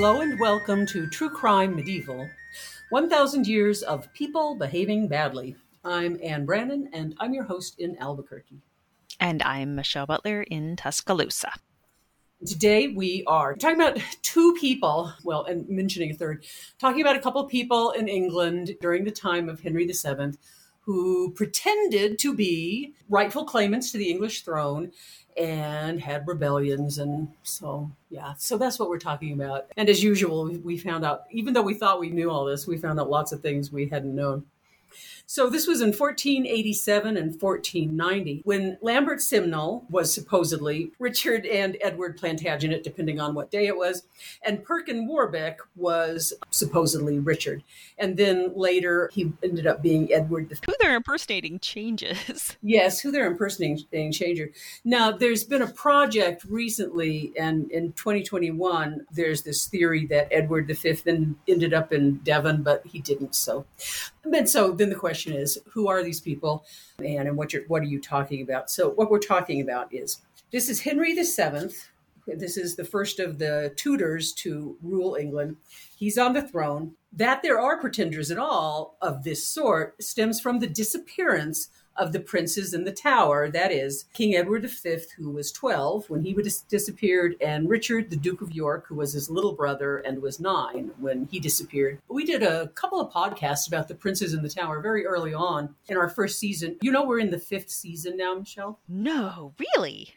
Hello and welcome to True Crime Medieval 1000 Years of People Behaving Badly. I'm Anne Brannon and I'm your host in Albuquerque. And I'm Michelle Butler in Tuscaloosa. Today we are talking about two people, well, and mentioning a third, talking about a couple of people in England during the time of Henry VII who pretended to be rightful claimants to the English throne and had rebellions and so yeah so that's what we're talking about. And as usual we found out even though we thought we knew all this we found out lots of things we hadn't known so this was in 1487 and 1490 when Lambert Simnel was supposedly Richard and Edward Plantagenet, depending on what day it was, and Perkin Warbeck was supposedly Richard. And then later he ended up being Edward. The Who they're impersonating changes. Yes, who they're impersonating changer. Now there's been a project recently, and in 2021 there's this theory that Edward V ended up in Devon, but he didn't. So, and so then the question is, who are these people, and and what what are you talking about? So what we're talking about is this is Henry VII. This is the first of the Tudors to rule England. He's on the throne. That there are pretenders at all of this sort stems from the disappearance of the princes in the tower. That is, King Edward V, who was 12 when he dis- disappeared, and Richard, the Duke of York, who was his little brother and was nine when he disappeared. We did a couple of podcasts about the princes in the tower very early on in our first season. You know, we're in the fifth season now, Michelle. No, really?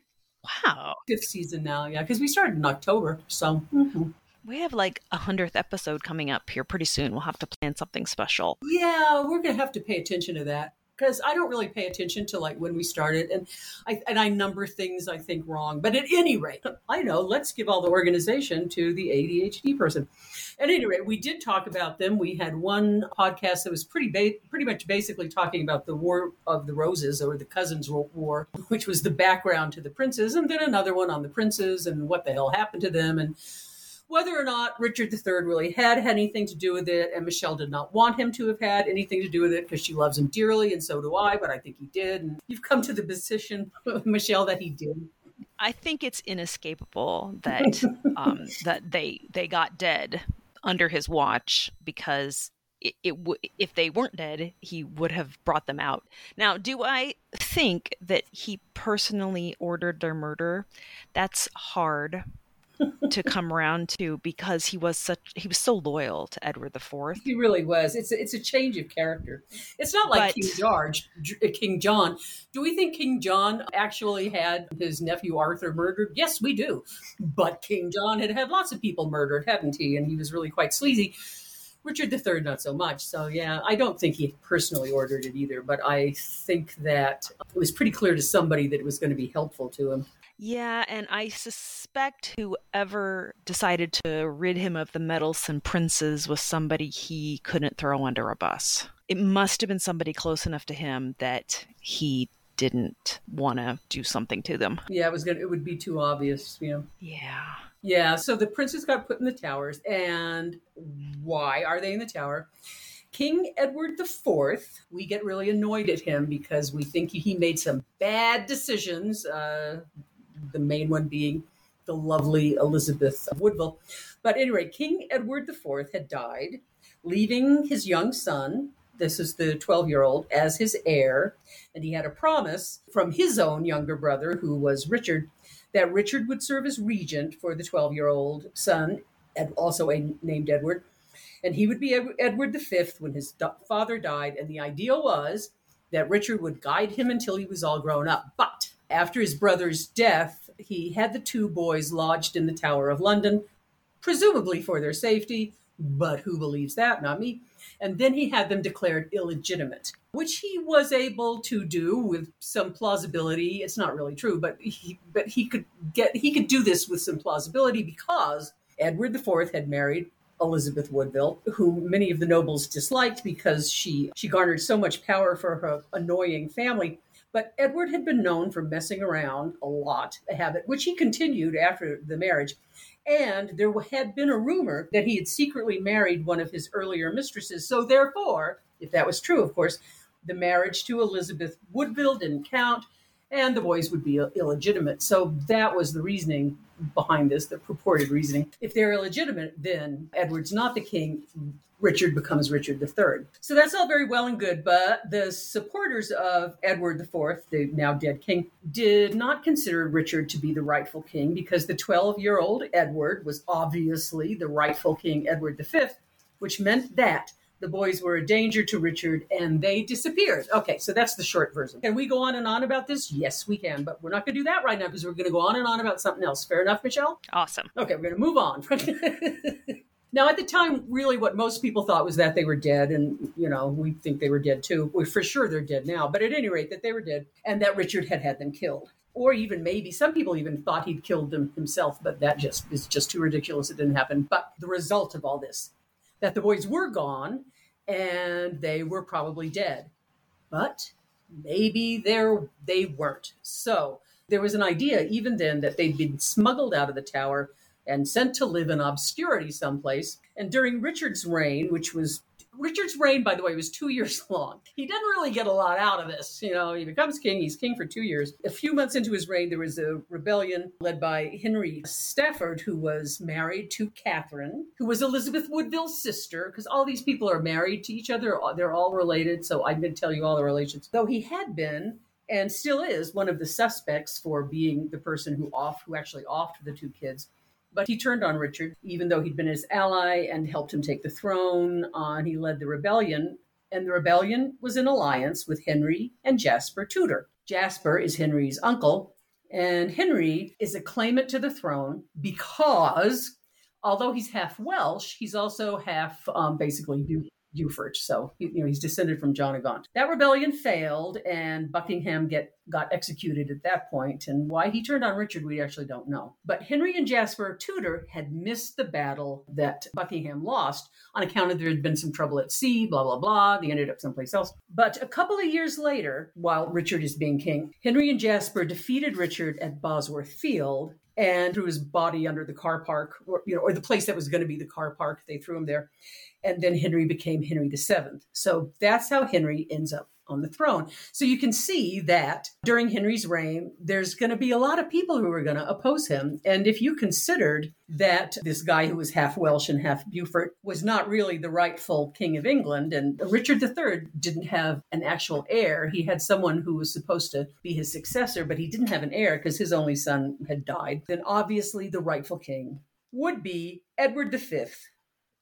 Wow. Fifth season now, yeah, because we started in October. So. Mm-hmm. We have like a hundredth episode coming up here pretty soon. We'll have to plan something special. Yeah, we're gonna have to pay attention to that because I don't really pay attention to like when we started, and I and I number things I think wrong. But at any rate, I know. Let's give all the organization to the ADHD person. At any rate, we did talk about them. We had one podcast that was pretty ba- pretty much basically talking about the War of the Roses or the Cousins War, which was the background to the princes, and then another one on the princes and what the hell happened to them and whether or not Richard III really had, had anything to do with it, and Michelle did not want him to have had anything to do with it because she loves him dearly, and so do I, but I think he did. And you've come to the position, Michelle, that he did. I think it's inescapable that um, that they they got dead under his watch because it, it w- if they weren't dead, he would have brought them out. Now, do I think that he personally ordered their murder? That's hard to come around to because he was such he was so loyal to Edward the Fourth. He really was. It's a, it's a change of character. It's not like but, King George, uh, King John. Do we think King John actually had his nephew Arthur murdered? Yes, we do. But King John had had lots of people murdered, hadn't he? And he was really quite sleazy. Richard III, not so much. So, yeah, I don't think he personally ordered it either, but I think that it was pretty clear to somebody that it was going to be helpful to him. Yeah, and I suspect whoever decided to rid him of the meddlesome princes was somebody he couldn't throw under a bus. It must have been somebody close enough to him that he didn't want to do something to them. Yeah, it was gonna. It would be too obvious. You know. Yeah. Yeah. So the princes got put in the towers, and why are they in the tower? King Edward IV, we get really annoyed at him because we think he made some bad decisions. Uh, the main one being the lovely Elizabeth of Woodville. But anyway, King Edward IV had died, leaving his young son, this is the 12 year old, as his heir. And he had a promise from his own younger brother, who was Richard, that Richard would serve as regent for the 12 year old son, and also named Edward. And he would be Edward V when his father died. And the idea was that Richard would guide him until he was all grown up. But after his brother's death, he had the two boys lodged in the Tower of London, presumably for their safety, but who believes that? Not me. And then he had them declared illegitimate, which he was able to do with some plausibility. It's not really true, but he, but he could get he could do this with some plausibility because Edward IV had married Elizabeth Woodville, whom many of the nobles disliked because she she garnered so much power for her annoying family but Edward had been known for messing around a lot, a habit which he continued after the marriage. And there had been a rumor that he had secretly married one of his earlier mistresses. So, therefore, if that was true, of course, the marriage to Elizabeth Woodville didn't count. and the boys would be illegitimate. So that was the reasoning behind this, the purported reasoning. If they're illegitimate, then Edward's not the king. Richard becomes Richard III. So that's all very well and good, but the supporters of Edward IV, the now dead king, did not consider Richard to be the rightful king because the 12 year old Edward was obviously the rightful king, Edward V, which meant that the boys were a danger to Richard and they disappeared. Okay, so that's the short version. Can we go on and on about this? Yes, we can, but we're not going to do that right now because we're going to go on and on about something else. Fair enough, Michelle? Awesome. Okay, we're going to move on. Now, at the time, really what most people thought was that they were dead, and, you know, we think they were dead too. Well, for sure they're dead now, but at any rate, that they were dead and that Richard had had them killed. Or even maybe some people even thought he'd killed them himself, but that just is just too ridiculous. It didn't happen. But the result of all this, that the boys were gone and they were probably dead. But maybe they're, they weren't. So there was an idea even then that they'd been smuggled out of the tower and sent to live in obscurity someplace. And during Richard's reign, which was Richard's reign, by the way, was two years long. He didn't really get a lot out of this. You know, he becomes king. He's king for two years. A few months into his reign, there was a rebellion led by Henry Stafford, who was married to Catherine, who was Elizabeth Woodville's sister, because all these people are married to each other. They're all related. So I'm going to tell you all the relations. Though he had been and still is one of the suspects for being the person who off who actually offed the two kids but he turned on Richard, even though he'd been his ally and helped him take the throne. Uh, he led the rebellion, and the rebellion was in alliance with Henry and Jasper Tudor. Jasper is Henry's uncle, and Henry is a claimant to the throne because although he's half Welsh, he's also half um, basically Beaufort. So you know he's descended from John of Gaunt. That rebellion failed, and Buckingham get got executed at that point. And why he turned on Richard, we actually don't know. But Henry and Jasper Tudor had missed the battle that Buckingham lost on account of there had been some trouble at sea. Blah blah blah. They ended up someplace else. But a couple of years later, while Richard is being king, Henry and Jasper defeated Richard at Bosworth Field and threw his body under the car park, or you know, or the place that was going to be the car park. They threw him there and then Henry became Henry VII. So that's how Henry ends up on the throne. So you can see that during Henry's reign, there's going to be a lot of people who are going to oppose him. And if you considered that this guy who was half Welsh and half Beaufort was not really the rightful king of England, and Richard III didn't have an actual heir, he had someone who was supposed to be his successor, but he didn't have an heir because his only son had died, then obviously the rightful king would be Edward V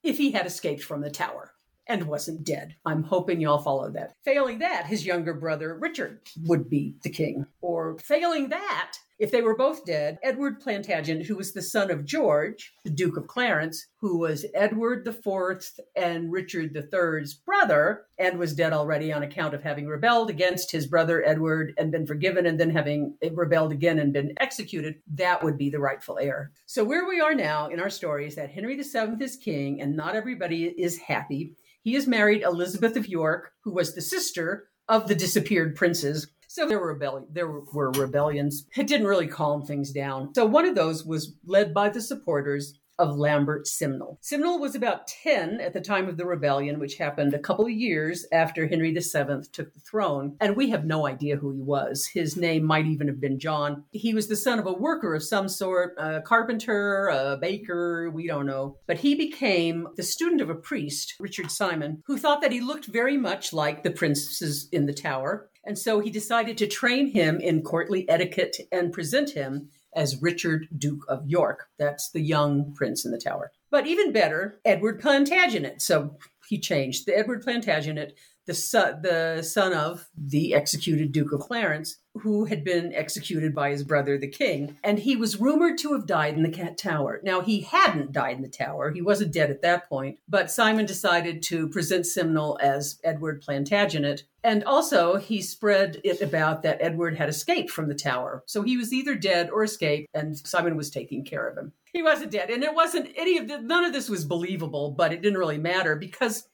if he had escaped from the tower and wasn't dead. I'm hoping y'all follow that. Failing that, his younger brother Richard would be the king. Or failing that, if they were both dead, Edward Plantagenet, who was the son of George, the Duke of Clarence, who was Edward IV and Richard III's brother, and was dead already on account of having rebelled against his brother Edward and been forgiven, and then having rebelled again and been executed, that would be the rightful heir. So, where we are now in our story is that Henry VII is king, and not everybody is happy. He has married Elizabeth of York, who was the sister of the disappeared princes so there were there were rebellions. It didn't really calm things down. So one of those was led by the supporters of Lambert Simnel. Simnel was about 10 at the time of the rebellion, which happened a couple of years after Henry VII took the throne. And we have no idea who he was. His name might even have been John. He was the son of a worker of some sort, a carpenter, a baker, we don't know. But he became the student of a priest, Richard Simon, who thought that he looked very much like the princes in the tower. And so he decided to train him in courtly etiquette and present him as Richard, Duke of York. That's the young prince in the tower. But even better, Edward Plantagenet. So he changed. The Edward Plantagenet the son, the son of the executed Duke of Clarence, who had been executed by his brother, the king. And he was rumored to have died in the Cat Tower. Now, he hadn't died in the tower. He wasn't dead at that point. But Simon decided to present Simnel as Edward Plantagenet. And also, he spread it about that Edward had escaped from the tower. So he was either dead or escaped, and Simon was taking care of him. He wasn't dead. And it wasn't any of the, none of this was believable, but it didn't really matter because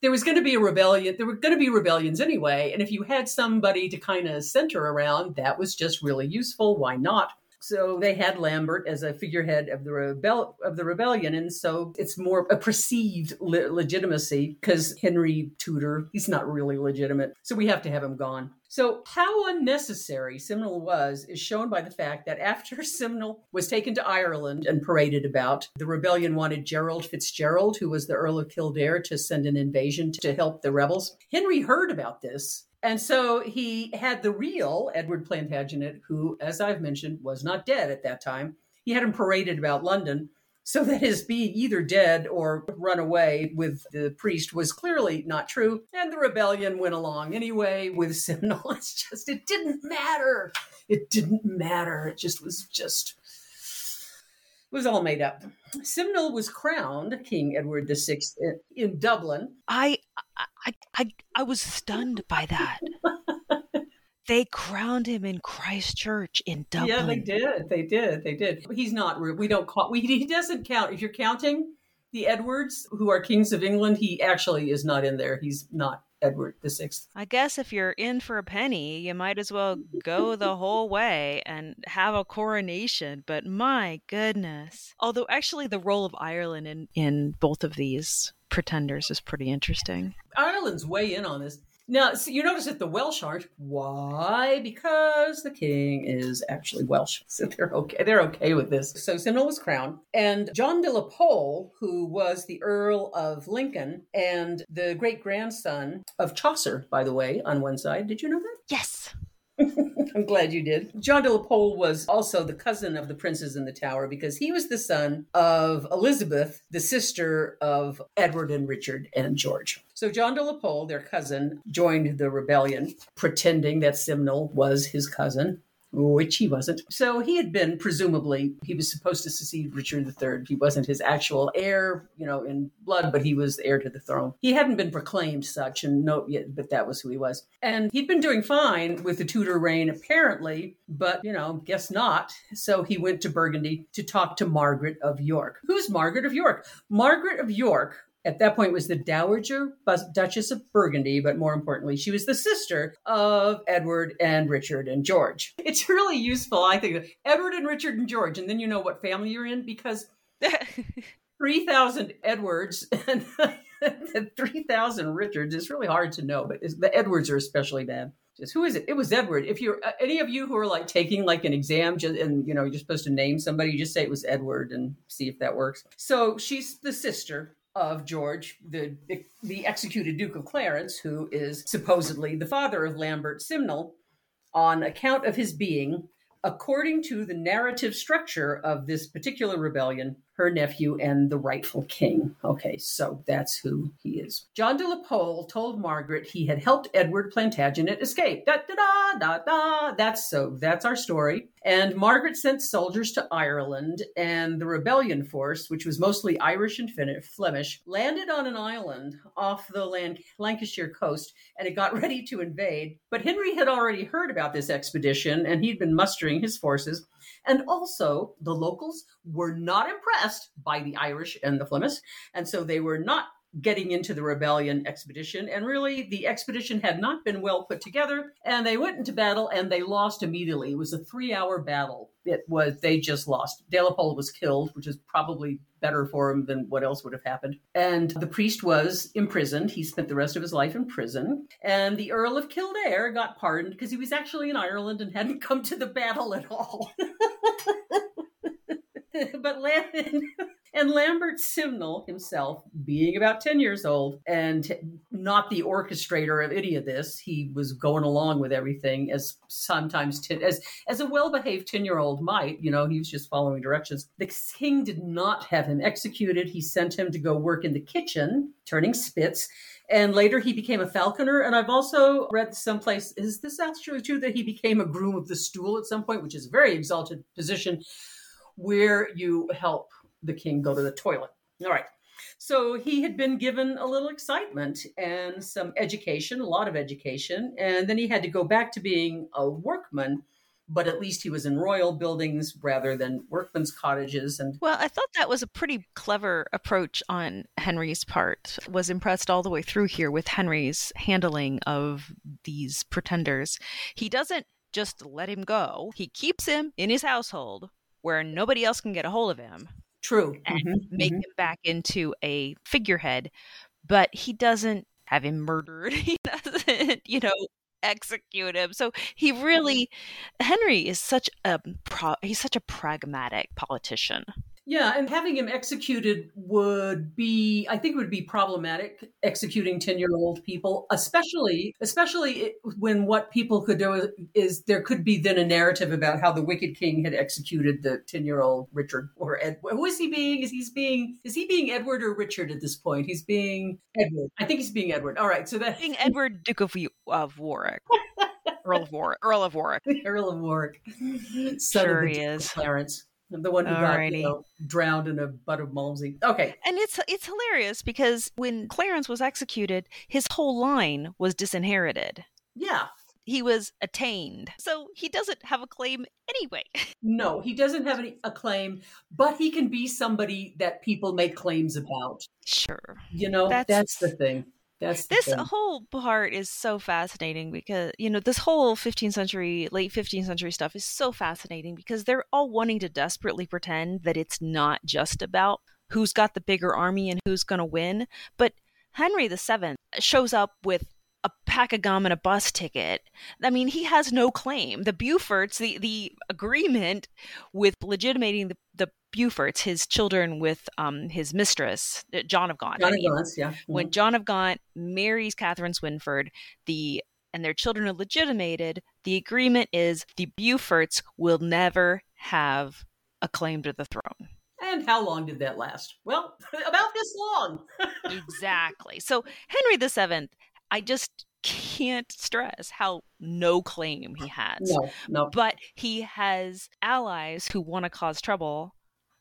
there was going to be a rebellion. There were going to be rebellions anyway. And if you had somebody to kind of center around, that was just really useful. Why not? So they had Lambert as a figurehead of the rebel of the rebellion, and so it's more a perceived le- legitimacy because Henry Tudor he's not really legitimate, so we have to have him gone. So, how unnecessary Simnel was is shown by the fact that after Simnel was taken to Ireland and paraded about, the rebellion wanted Gerald Fitzgerald, who was the Earl of Kildare, to send an invasion to help the rebels. Henry heard about this and so he had the real Edward Plantagenet, who, as I've mentioned, was not dead at that time. He had him paraded about London so that his being either dead or run away with the priest was clearly not true. And the rebellion went along anyway with Simnel. It's just, it didn't matter. It didn't matter. It just was just, it was all made up. Simnel was crowned King Edward VI in Dublin. I, I, I, I was stunned by that. they crowned him in Christchurch in Dublin. Yeah, they did. They did. They did. He's not. We don't call. We, he doesn't count. If you're counting the Edwards, who are kings of England, he actually is not in there. He's not Edward the Sixth. I guess if you're in for a penny, you might as well go the whole way and have a coronation. But my goodness. Although actually the role of Ireland in, in both of these pretenders is pretty interesting. Ireland's way in on this. Now, so you notice that the Welsh aren't. Why? Because the king is actually Welsh, so they're okay. They're okay with this. So Simnel was crowned, and John de la Pole, who was the Earl of Lincoln and the great grandson of Chaucer, by the way, on one side. Did you know that? Yes. I'm glad you did. John de la Pole was also the cousin of the princes in the tower because he was the son of Elizabeth, the sister of Edward and Richard and George. So John de la Pole, their cousin, joined the rebellion, pretending that Simnel was his cousin which he wasn't. So he had been presumably he was supposed to succeed Richard III. He wasn't his actual heir, you know, in blood, but he was heir to the throne. He hadn't been proclaimed such, and no, yet, but that was who he was. And he'd been doing fine with the Tudor reign, apparently, but you know, guess not. So he went to Burgundy to talk to Margaret of York. Who's Margaret of York? Margaret of York at that point was the Dowager Duchess of Burgundy, but more importantly, she was the sister of Edward and Richard and George. It's really useful, I think, Edward and Richard and George, and then you know what family you're in because 3,000 Edwards and 3,000 Richards is really hard to know, but the Edwards are especially bad. Just who is it? It was Edward. If you're uh, any of you who are like taking like an exam just, and you know you're supposed to name somebody, you just say it was Edward and see if that works. So she's the sister of George, the, the executed Duke of Clarence, who is supposedly the father of Lambert Simnel, on account of his being, according to the narrative structure of this particular rebellion, her nephew and the rightful king. Okay, so that's who he is. John de la Pole told Margaret he had helped Edward Plantagenet escape. Da da da da da. That's so. That's our story. And Margaret sent soldiers to Ireland, and the rebellion force, which was mostly Irish and Flemish, landed on an island off the Lancashire coast, and it got ready to invade. But Henry had already heard about this expedition, and he'd been mustering his forces. And also, the locals were not impressed by the Irish and the Flemish, and so they were not getting into the rebellion expedition. And really, the expedition had not been well put together. And they went into battle and they lost immediately. It was a three hour battle. It was, they just lost. De La Pole was killed, which is probably better for him than what else would have happened. And the priest was imprisoned. He spent the rest of his life in prison. And the Earl of Kildare got pardoned because he was actually in Ireland and hadn't come to the battle at all. but Landon and Lambert Simnel himself, being about 10 years old and not the orchestrator of any of this, he was going along with everything as sometimes ten, as as a well-behaved 10-year-old might, you know, he was just following directions. The king did not have him executed. He sent him to go work in the kitchen, turning spits. And later he became a falconer. And I've also read someplace, is this actually true that he became a groom of the stool at some point, which is a very exalted position where you help the king go to the toilet. All right. So he had been given a little excitement and some education, a lot of education. And then he had to go back to being a workman but at least he was in royal buildings rather than workmen's cottages and well i thought that was a pretty clever approach on henry's part was impressed all the way through here with henry's handling of these pretenders he doesn't just let him go. He keeps him in his household where nobody else can get a hold of him. True. And mm-hmm, make mm-hmm. him back into a figurehead, but he doesn't have him murdered. He doesn't, you know, execute him. So he really Henry is such a pro, he's such a pragmatic politician. Yeah, and having him executed would be, I think, it would be problematic. Executing ten-year-old people, especially, especially when what people could do is, there could be then a narrative about how the Wicked King had executed the ten-year-old Richard or Ed. Who is he being? Is he's being? Is he being Edward or Richard at this point? He's being Edward. I think he's being Edward. All right, so that being Edward, Duke of, of Warwick. Earl of Warwick. Earl of Warwick. Earl of Warwick. Mm-hmm. Son sure of he is. Clarence the one who got you know, drowned in a butt of Malmsey. Okay, and it's it's hilarious because when Clarence was executed, his whole line was disinherited. Yeah, he was attainted, so he doesn't have a claim anyway. No, he doesn't have any a claim, but he can be somebody that people make claims about. Sure, you know that's, that's the thing. That's this thing. whole part is so fascinating because you know this whole 15th century, late 15th century stuff is so fascinating because they're all wanting to desperately pretend that it's not just about who's got the bigger army and who's going to win, but Henry VII shows up with a pack of gum and a bus ticket. I mean, he has no claim. The Beauforts, the, the agreement with legitimating the, the Beauforts, his children with um, his mistress, uh, John of Gaunt. John I mean, of Gaunt, yeah. Mm-hmm. When John of Gaunt marries Catherine Swynford, the and their children are legitimated, the agreement is the Beauforts will never have a claim to the throne. And how long did that last? Well, about this long. exactly. So Henry VII, I just can't stress how no claim he has. No, no. But he has allies who want to cause trouble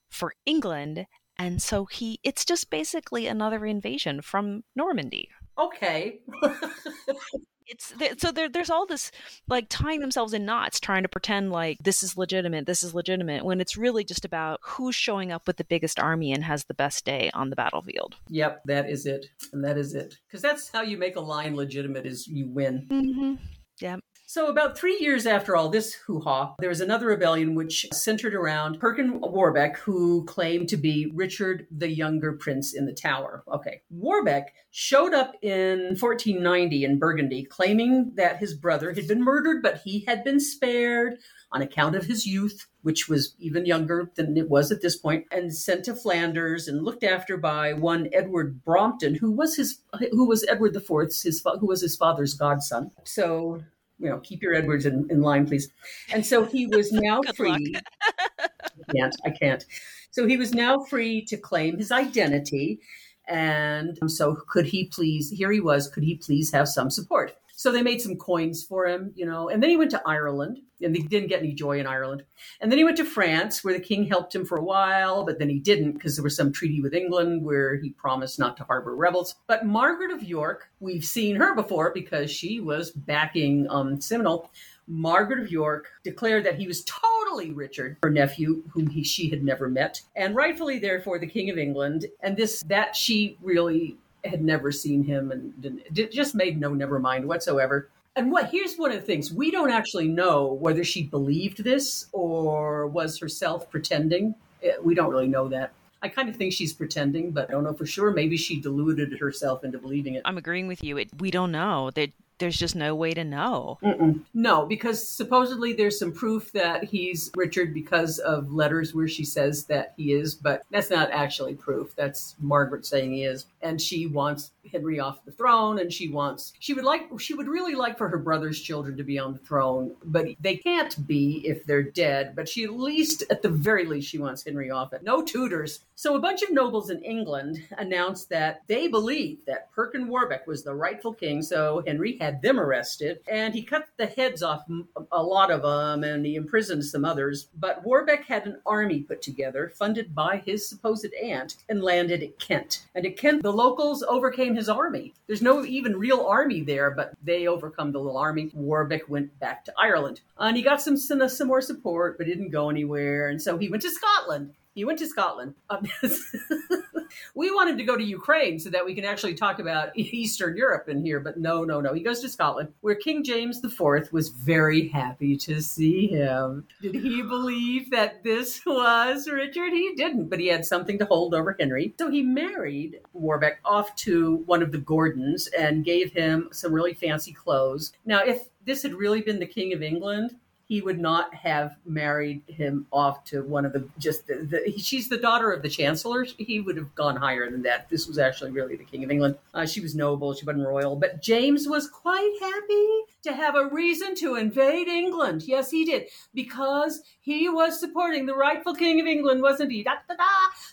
for England. And so he it's just basically another invasion from Normandy. Okay. it's so there, there's all this like tying themselves in knots trying to pretend like this is legitimate this is legitimate when it's really just about who's showing up with the biggest army and has the best day on the battlefield. Yep that is it and that is it. Because that's how you make a line legitimate is you win. Mm-hmm. yeah so, about three years after all this hoo ha, there was another rebellion which centered around Perkin Warbeck, who claimed to be Richard the Younger Prince in the Tower. Okay. Warbeck showed up in 1490 in Burgundy, claiming that his brother had been murdered, but he had been spared on account of his youth, which was even younger than it was at this point, and sent to Flanders and looked after by one Edward Brampton, who was his who was Edward IV's his who was his father's godson. So you know, keep your Edwards in, in line, please. And so he was now free. I can't, I can't. So he was now free to claim his identity. And so could he please, here he was, could he please have some support? So they made some coins for him, you know, and then he went to Ireland and he didn't get any joy in Ireland. And then he went to France where the king helped him for a while, but then he didn't because there was some treaty with England where he promised not to harbor rebels. But Margaret of York, we've seen her before because she was backing um, Simnel. Margaret of York declared that he was totally Richard, her nephew, whom he, she had never met, and rightfully, therefore, the King of England. And this that she really had never seen him and just made no never mind whatsoever. And what here's one of the things we don't actually know whether she believed this or was herself pretending. Eh, we don't really know that. I kind of think she's pretending, but I don't know for sure. Maybe she deluded herself into believing it. I'm agreeing with you. It, we don't know. That there's just no way to know. Mm-mm. No, because supposedly there's some proof that he's Richard because of letters where she says that he is, but that's not actually proof. That's Margaret saying he is. And she wants Henry off the throne and she wants she would like she would really like for her brother's children to be on the throne, but they can't be if they're dead. But she at least at the very least she wants Henry off it. No Tudors. So a bunch of nobles in England announced that they believed that Perkin Warbeck was the rightful king, so Henry had them arrested and he cut the heads off a lot of them and he imprisoned some others. But Warbeck had an army put together funded by his supposed aunt and landed at Kent. And at Kent the locals overcame his army. There's no even real army there, but they overcome the little army. Warbeck went back to Ireland. And he got some, some, some more support, but didn't go anywhere. And so he went to Scotland. He went to Scotland. Um, we want him to go to Ukraine so that we can actually talk about Eastern Europe in here. But no, no, no. He goes to Scotland, where King James IV was very happy to see him. Did he believe that this was Richard? He didn't, but he had something to hold over Henry. So he married Warbeck off to one of the Gordons and gave him some really fancy clothes. Now, if this had really been the King of England, he would not have married him off to one of the just the, the, she's the daughter of the chancellor he would have gone higher than that. This was actually really the king of england. Uh, she was noble. She wasn't royal. But james was quite happy to have a reason to invade england. Yes he did. Because he was supporting the rightful king of england wasn't he? Da, da, da.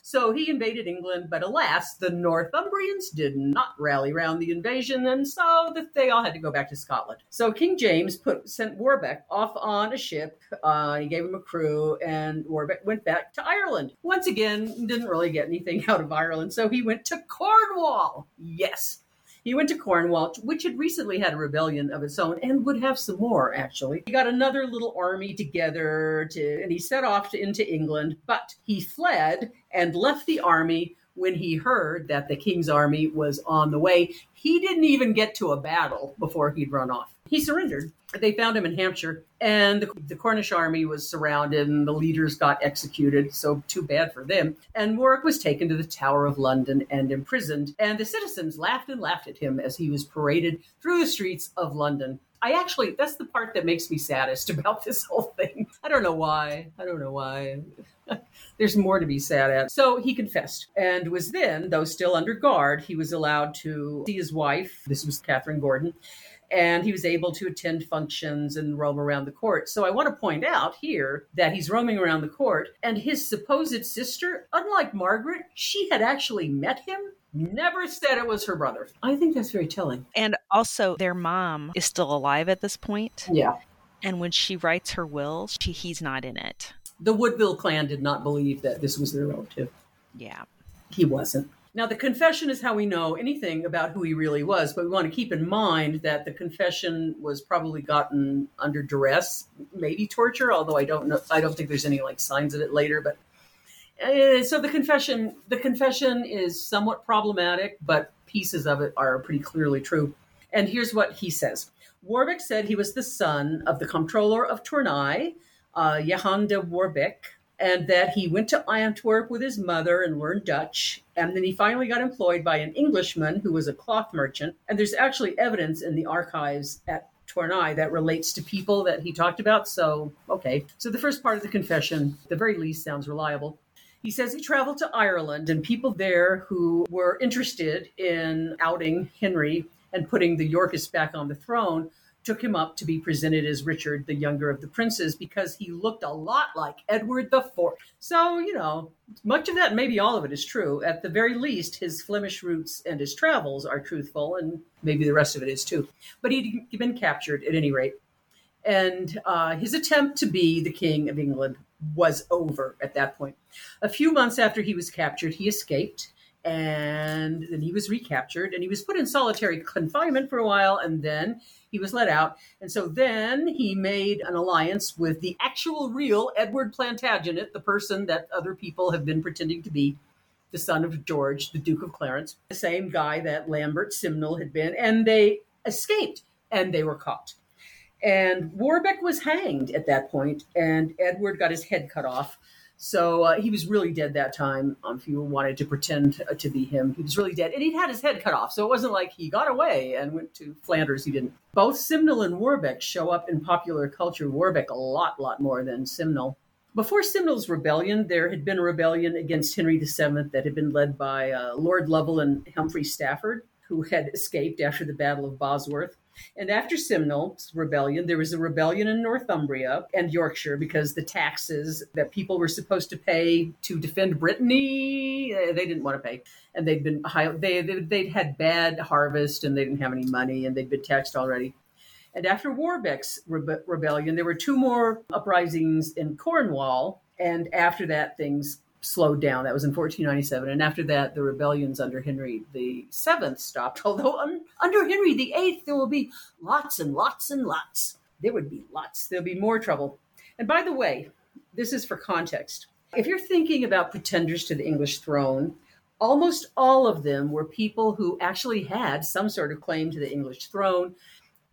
so he invaded england. But alas the northumbrians did not rally around the invasion. And so they all had to go back to scotland. So king james put sent warbeck off on on a ship. Uh, he gave him a crew, and Warbeck went back to Ireland. Once again, didn't really get anything out of Ireland, so he went to Cornwall. Yes. He went to Cornwall, which had recently had a rebellion of its own and would have some more, actually. He got another little army together to, and he set off to, into England, but he fled and left the army when he heard that the king's army was on the way. He didn't even get to a battle before he'd run off. He surrendered they found him in Hampshire, and the, the, Cornish army was surrounded, and the leaders got executed. So, too bad for them. And Warbeck was taken to the Tower of London and imprisoned. And the citizens laughed and laughed at him as he was paraded through the streets of London. I actually, that's the part that makes me saddest about this whole thing. I don't know why. I don't know why. There's more to be sad at. So he confessed and was then, though still under guard, he was allowed to see his wife. This was Catherine Gordon and he was able to attend functions and roam around the court. So I want to point out here that he's roaming around the court, and his supposed sister, unlike Margaret, she had actually met him. Never said it was her brother. I think that's very telling. And also, their mom is still alive at this point. Yeah. And when she writes her will, she, he's not in it. The Woodville clan did not believe that this was their relative. Yeah. He wasn't. Now, the confession is how we know anything about who he really was, but we want to keep in mind that the confession was probably gotten under duress, maybe torture, although I don't know. I don't think there's any like signs of it later. But uh, so the confession, the confession is somewhat problematic, but pieces of it are pretty clearly true. And here's what he says: Warbeck said he was the son of the comptroller of Tournai, uh, Johan de Warbeck, and that he went to Antwerp with his mother and learned Dutch. And then he finally got employed by an Englishman who was a cloth merchant. And there's actually evidence in the archives at Tournai that relates to people that he talked about. So, okay. So the first part of the confession, the very least, sounds reliable. He says he traveled to Ireland and people there who were interested in outing Henry and putting the Yorkists back on the throne took him up to be presented as Richard, the younger of the princes, because he looked a lot like Edward IV. So, you know, much of that, maybe all of it is true. At the very least, his Flemish roots and his travels are truthful, and maybe the rest of it is too. But he'd been captured at any rate. And uh, his attempt to be the King of England was over at that point. A few months after he was captured, he escaped and then he was recaptured and he was put in solitary confinement for a while and then he was let out. And so then he made an alliance with the actual real Edward Plantagenet, the person that other people have been pretending to be, the son of George, the Duke of Clarence, the same guy that Lambert Simnel had been. And they escaped and they were caught. And Warbeck was hanged at that point, and Edward got his head cut off. So uh, he was really dead that time. Um, if you wanted to pretend to be him, he was really dead, and he'd had his head cut off. So it wasn't like he got away and went to Flanders. He didn't. Both Simnel and Warbeck show up in popular culture. Warbeck a lot, lot more than Simnel. Before Simnel's rebellion, there had been a rebellion against Henry VII that had been led by uh, Lord Lovell and Humphrey Stafford, who had escaped after the Battle of Bosworth. And after Simnel's rebellion, there was a rebellion in Northumbria and Yorkshire because the taxes that people were supposed to pay to defend Brittany, eh, they didn't want to pay. And they'd been high, they, they'd had bad harvest and they didn't have any money and they'd been taxed already. And after Warbeck's rebe- rebellion, there were two more uprisings in Cornwall. And after that, things slowed down. That was in 1497. And after that, the rebellions under Henry VII stopped. Although un- under Henry VIII, there will be lots and lots and lots. There would be lots. There'll be more trouble. And by the way, this is for context. If you're thinking about pretenders to the English throne, almost all of them were people who actually had some sort of claim to the English throne.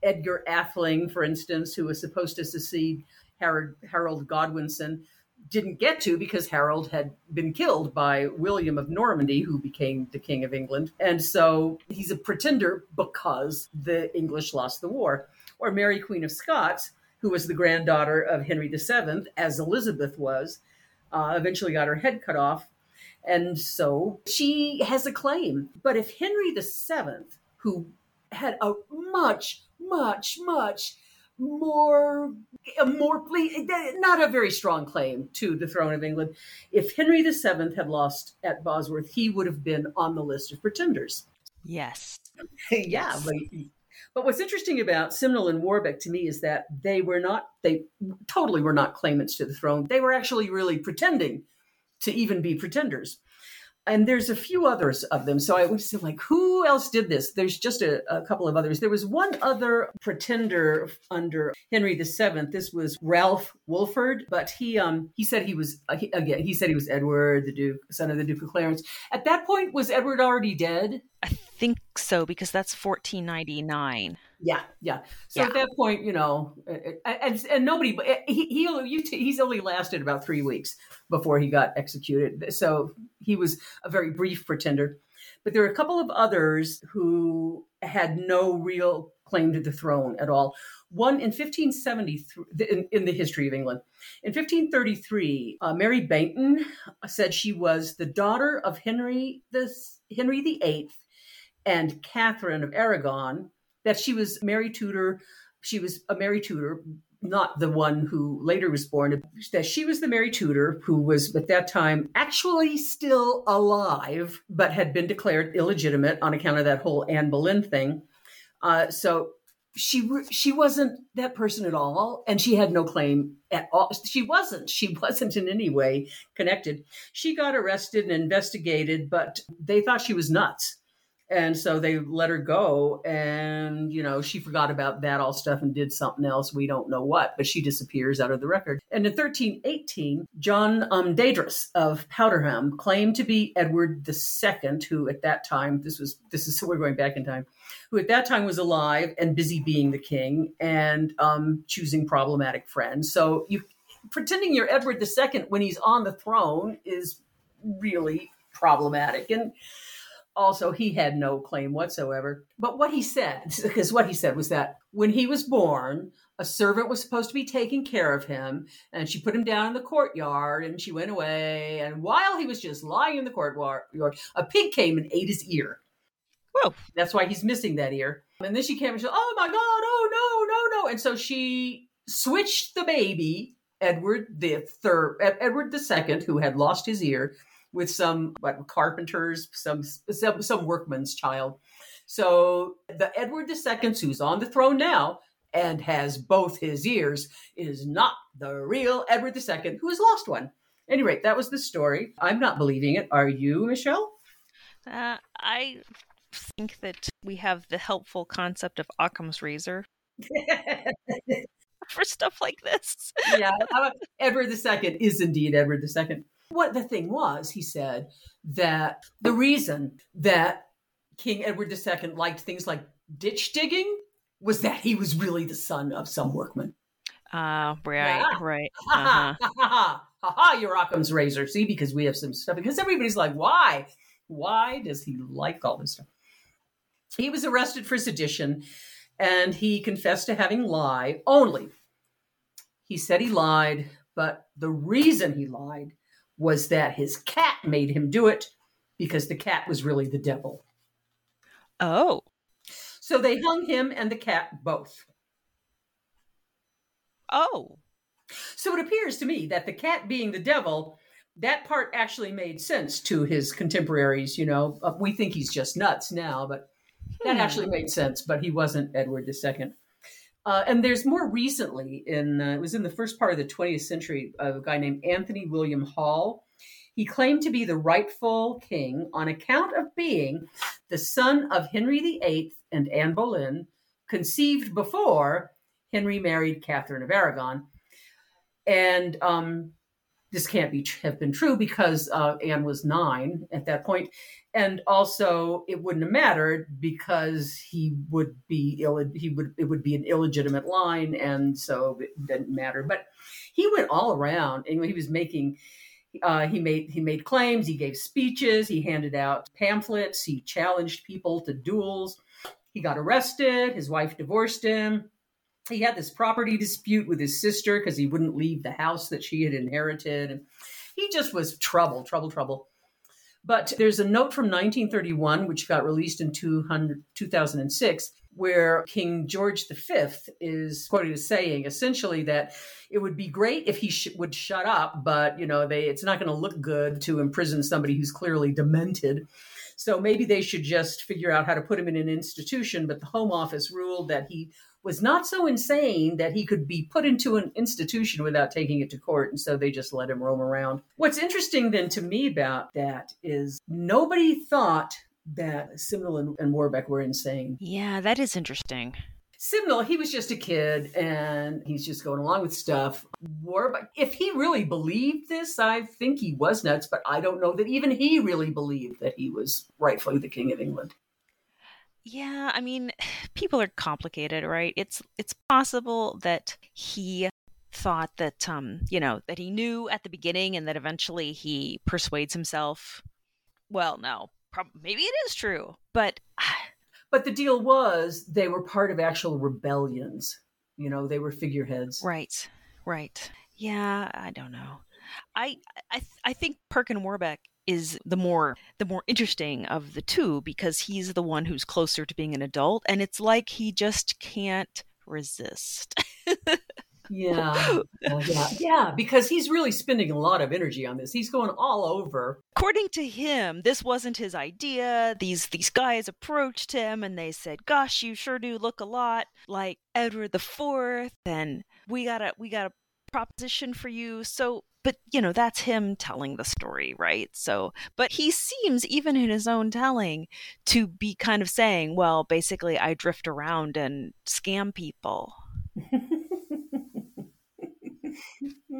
Edgar Atheling, for instance, who was supposed to succeed Harold Godwinson, didn't get to because Harold had been killed by William of Normandy, who became the King of England. And so he's a pretender because the English lost the war. Or Mary, Queen of Scots, who was the granddaughter of Henry VII, as Elizabeth was, uh, eventually got her head cut off. And so she has a claim. But if Henry VII, who had a much, much, much more more not a very strong claim to the throne of England. If Henry VII had lost at Bosworth, he would have been on the list of pretenders. Yes. yeah, yes. But, but what's interesting about Simnel and Warbeck to me is that they were not they totally were not claimants to the throne. They were actually really pretending to even be pretenders and there's a few others of them. So I was like, who else did this? There's just a, a, couple of others. There was one other pretender under Henry VII. This was Ralph Wilford, but he um he said he was uh, he, again he said he was Edward the Duke, son of the Duke of Clarence. At that point, was Edward already dead? I think so because that's 1499. Yeah, yeah. So yeah. at that point, you know, and, and nobody, he, he he's only lasted about three weeks before he got executed. So he was a very brief pretender. But there are a couple of others who had no real claim to the throne at all. One in 1573, in, in the history of England. In 1533, uh, Mary Baynton said she was the daughter of Henry the Henry VIII and Catherine of Aragon, that she was Mary Tudor. She was a Mary Tudor, not the one who later was born, that she was the Mary Tudor who was at that time actually still alive, but had been declared illegitimate on account of that whole Anne Boleyn thing. Uh, so she she wasn't that person at all, and she had no claim at all. She wasn't. She wasn't in any way connected. She got arrested and investigated, but they thought she was nuts and so they let her go and you know she forgot about that all stuff and did something else we don't know what but she disappears out of the record. And in 1318 john um, Deydras of powderham claimed to be edward ii who at that time this was this is so we're going back in time who at that time was alive and busy being the king and um, choosing problematic friends. So you pretending you're edward ii when he's on the throne is really problematic. And also he had no claim whatsoever. But what he said, because what he said was that when he was born, a servant was supposed to be taking care of him, and she put him down in the courtyard, and she went away. And while he was just lying in the courtyard, a pig came and ate his ear. Whoa! That's why he's missing that ear. And then she came and she said, "Oh my God! Oh no, no, no!" And so she switched the baby, Edward the third, Edward the second, who had lost his ear, with some what, carpenters, some, some some workman's child. So the Edward II, who's on the throne now and has both his ears, is not the real Edward II, who has lost one. Any rate, that was the story. I'm not believing it. Are you, Michelle? Uh, I think that we have the helpful concept of Occam's razor for stuff like this. yeah, Edward II is indeed Edward II. What the thing was, he said, that the reason that King Edward II liked things like ditch digging was that he was really the son of some workman. Uh, right, yeah. right. Uh-huh. Ha ha ha ha! Your Occam's razor. See, because we have some stuff. Because everybody's like, why? Why does he like all this stuff? He was arrested for sedition, and he confessed to having lied. Only, he said he lied, but the reason he lied was that his cat made him do it because the cat was really the devil. Oh. So they hung him and the cat both. Oh. So it appears to me that the cat being the devil, that part actually made sense to his contemporaries. You know, uh, we think he's just nuts now, but that hmm. actually made sense. But he wasn't Edward II. Uh, and there's more recently, in uh, it was in the first part of the 20th century, a guy named Anthony William Hall. He claimed to be the rightful king on account of being the son of Henry VIII and Anne Boleyn, conceived before Henry married Catherine of Aragon. And um, this can't be have been true because uh, Anne was nine at that point, and also it wouldn't have mattered because he would be ill. He would it would be an illegitimate line, and so it didn't matter. But he went all around, and he was making. Uh, he made he made claims. He gave speeches. He handed out pamphlets. He challenged people to duels. He got arrested. His wife divorced him he had this property dispute with his sister because he wouldn't leave the house that she had inherited. He just was trouble, trouble, trouble. But there's a note from 1931, which got released in 200, 2006, where King George V is quoted as saying essentially that it would be great if he sh- would shut up, but you know they it's not going to look good to imprison somebody who's clearly demented. So maybe they should just figure out how to put him in an institution. But the Home Office ruled that he was not so insane that he could be put into an institution without taking it to court. And so they just let him roam around. What's interesting then to me about that is nobody thought that Simnel and, and Warbeck were insane. Yeah, that is interesting. Simnel, he was just a kid and he's just going along with stuff. Warbeck, if he really believed this, I think he was nuts, but I don't know that even he really believed that he was rightfully the king of England. Yeah, I mean, people are complicated, right? It's it's possible that he thought that um, you know, that he knew at the beginning and that eventually he persuades himself. Well, no. Prob- maybe it is true, but but the deal was they were part of actual rebellions. You know, they were figureheads. Right. Right. Yeah, I don't know. I I I think Perkin Warbeck is the more the more interesting of the two because he's the one who's closer to being an adult and it's like he just can't resist. yeah. Oh, yeah. Yeah, because he's really spending a lot of energy on this. He's going all over. According to him, this wasn't his idea. These these guys approached him and they said, "Gosh, you sure do look a lot like Edward the Fourth, and we got a we got a proposition for you." So but you know that's him telling the story right so but he seems even in his own telling to be kind of saying well basically i drift around and scam people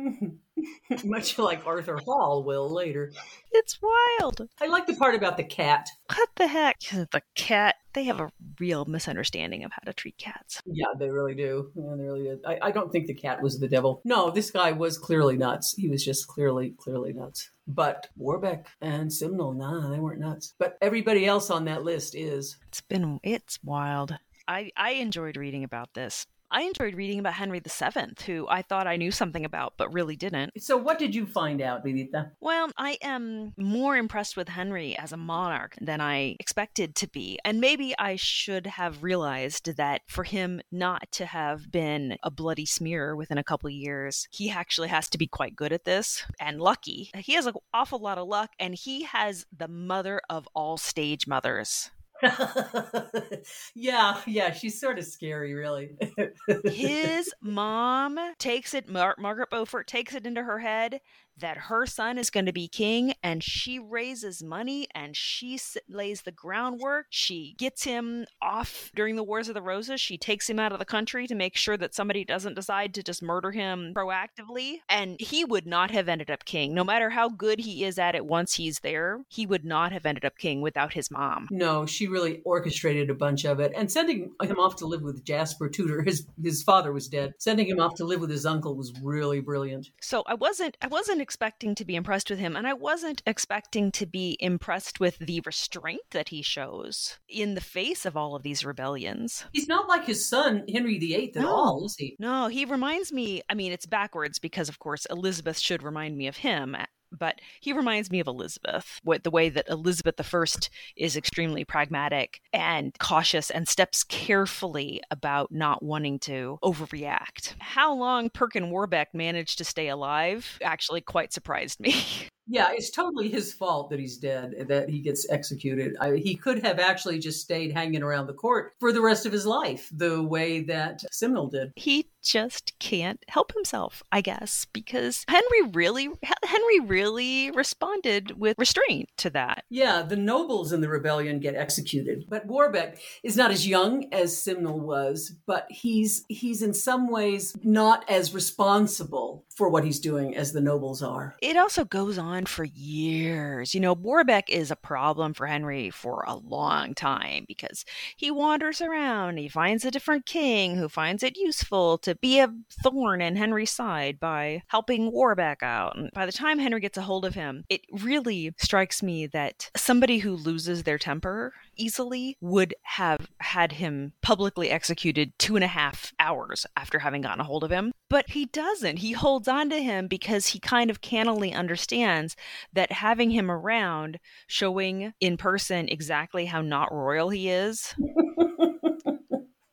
Much like Arthur Hall will later. It's wild. I like the part about the cat. What the heck? The cat. They have a real misunderstanding of how to treat cats. Yeah, they really do. Yeah, they really do. I, I don't think the cat was the devil. No, this guy was clearly nuts. He was just clearly, clearly nuts. But Warbeck and Simnel, nah, they weren't nuts. But everybody else on that list is. It's been, it's wild. I, I enjoyed reading about this. I enjoyed reading about Henry VII, who I thought I knew something about, but really didn't. So, what did you find out, Vidita? Well, I am more impressed with Henry as a monarch than I expected to be. And maybe I should have realized that for him not to have been a bloody smear within a couple of years, he actually has to be quite good at this and lucky. He has an awful lot of luck, and he has the mother of all stage mothers. yeah, yeah, she's sort of scary, really. His mom takes it, Mar- Margaret Beaufort takes it into her head that her son is going to be king and she raises money and she lays the groundwork. She gets him off during the Wars of the Roses. She takes him out of the country to make sure that somebody doesn't decide to just murder him proactively. And he would not have ended up king. No matter how good he is at it once he's there, he would not have ended up king without his mom. No, she really orchestrated a bunch of it. And sending him off to live with Jasper Tudor, his his father was dead. Sending him off to live with his uncle was really brilliant. So I wasn't I wasn't expecting to be impressed with him, and I wasn't expecting to be impressed with the restraint that he shows in the face of all of these rebellions. He's not like his son, Henry VIII, at no. all, is he? No, he reminds me, I mean, it's backwards because, of course, Elizabeth should remind me of him but he reminds me of Elizabeth, the way that Elizabeth I is extremely pragmatic and cautious and steps carefully about not wanting to overreact. How long Perkin Warbeck managed to stay alive actually quite surprised me. Yeah, it's totally his fault that he's dead, that he gets executed. I, he could have actually just stayed hanging around the court for the rest of his life, the way that Simnel did. He just can't help himself, I guess, because Henry really Henry really responded with restraint to that. Yeah, the nobles in the rebellion get executed, but Warbeck is not as young as Simnel was, but he's he's in some ways not as responsible for what he's doing as the nobles are. It also goes on for years. You know, Warbeck is a problem for Henry for a long time because he wanders around, he finds a different king who finds it useful to be a thorn in Henry's side by helping Warbeck out. And by the time Henry gets a hold of him, it really strikes me that somebody who loses their temper easily would have had him publicly executed two and a half hours after having gotten a hold of him. But he doesn't. He holds on to him because he kind of cannily understands that having him around, showing in person exactly how not royal he is.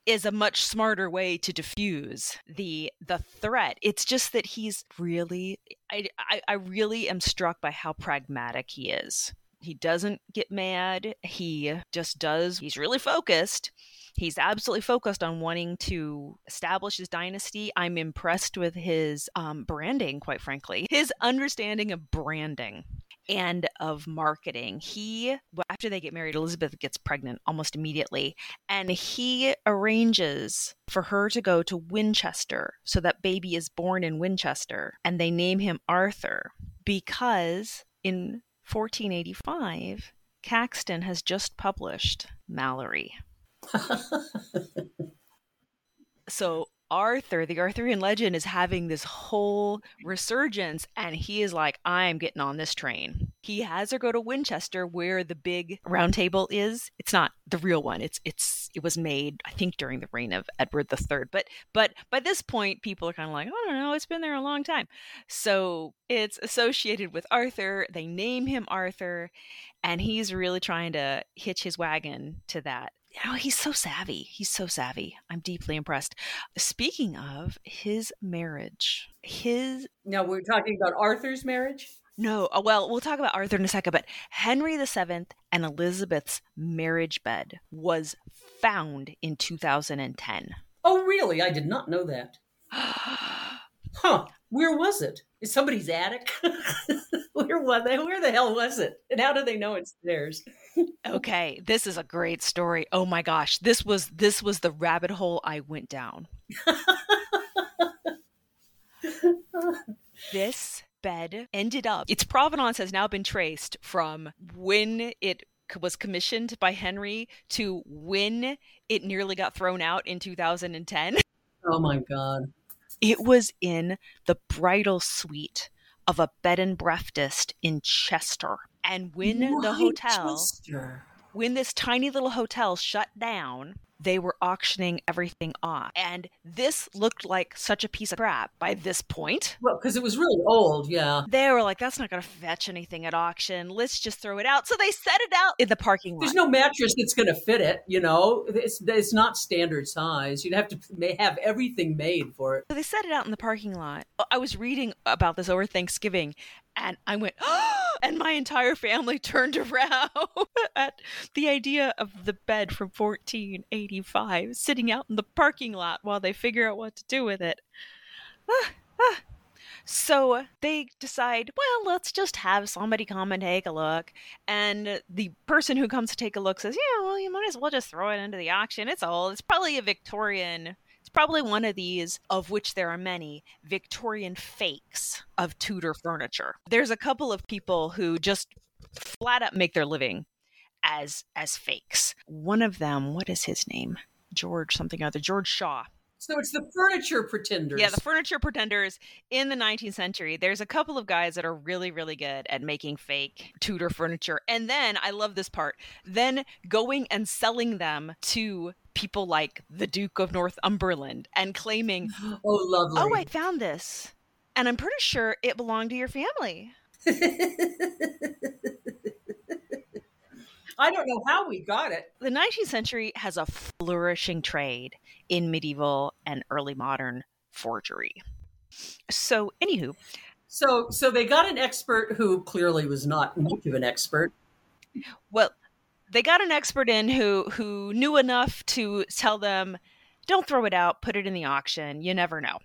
is a much smarter way to diffuse the the threat. It's just that he's really I, I, I really am struck by how pragmatic he is. He doesn't get mad. He just does. He's really focused. He's absolutely focused on wanting to establish his dynasty. I'm impressed with his um, branding, quite frankly, his understanding of branding and of marketing. He, after they get married, Elizabeth gets pregnant almost immediately, and he arranges for her to go to Winchester so that baby is born in Winchester, and they name him Arthur because in 1485, Caxton has just published Malory. so Arthur, the Arthurian legend, is having this whole resurgence, and he is like, I'm getting on this train. He has her go to Winchester, where the big round table is. It's not the real one. It's it's it was made, I think, during the reign of Edward III. But but by this point, people are kind of like, I don't know, it's been there a long time. So it's associated with Arthur. They name him Arthur, and he's really trying to hitch his wagon to that know, he's so savvy. He's so savvy. I'm deeply impressed. Speaking of his marriage, his. Now we're talking about Arthur's marriage? No, uh, well, we'll talk about Arthur in a second, but Henry VII and Elizabeth's marriage bed was found in 2010. Oh, really? I did not know that. huh. Where was it? Is somebody's attic? where was they? Where the hell was it? And how do they know it's theirs? okay, this is a great story. Oh my gosh, this was this was the rabbit hole I went down. this bed ended up its provenance has now been traced from when it was commissioned by Henry to when it nearly got thrown out in 2010. Oh my god. It was in the bridal suite of a bed and breakfast in Chester. And when the hotel, Chester. When this tiny little hotel shut down, they were auctioning everything off. And this looked like such a piece of crap by this point. Well, because it was really old, yeah. They were like, that's not going to fetch anything at auction. Let's just throw it out. So they set it out in the parking lot. There's no mattress that's going to fit it, you know? It's, it's not standard size. You'd have to have everything made for it. So they set it out in the parking lot. I was reading about this over Thanksgiving and I went, oh, and my entire family turned around at the idea of the bed from 1485 sitting out in the parking lot while they figure out what to do with it. Ah, ah. So they decide, well, let's just have somebody come and take a look. And the person who comes to take a look says, yeah, well, you might as well just throw it into the auction. It's old. It's probably a Victorian It's probably one of these, of which there are many, Victorian fakes of Tudor furniture. There's a couple of people who just flat out make their living as as fakes. One of them, what is his name? George something other, George Shaw. So it's the furniture pretenders. Yeah, the furniture pretenders in the 19th century. There's a couple of guys that are really, really good at making fake Tudor furniture. And then, I love this part, then going and selling them to people like the Duke of Northumberland and claiming, Oh, lovely. Oh, I found this. And I'm pretty sure it belonged to your family. I don't know how we got it. The 19th century has a flourishing trade in medieval and early modern forgery. So, anywho, So, so they got an expert who clearly was not much of an expert. Well, they got an expert in who who knew enough to tell them, "Don't throw it out. Put it in the auction. You never know."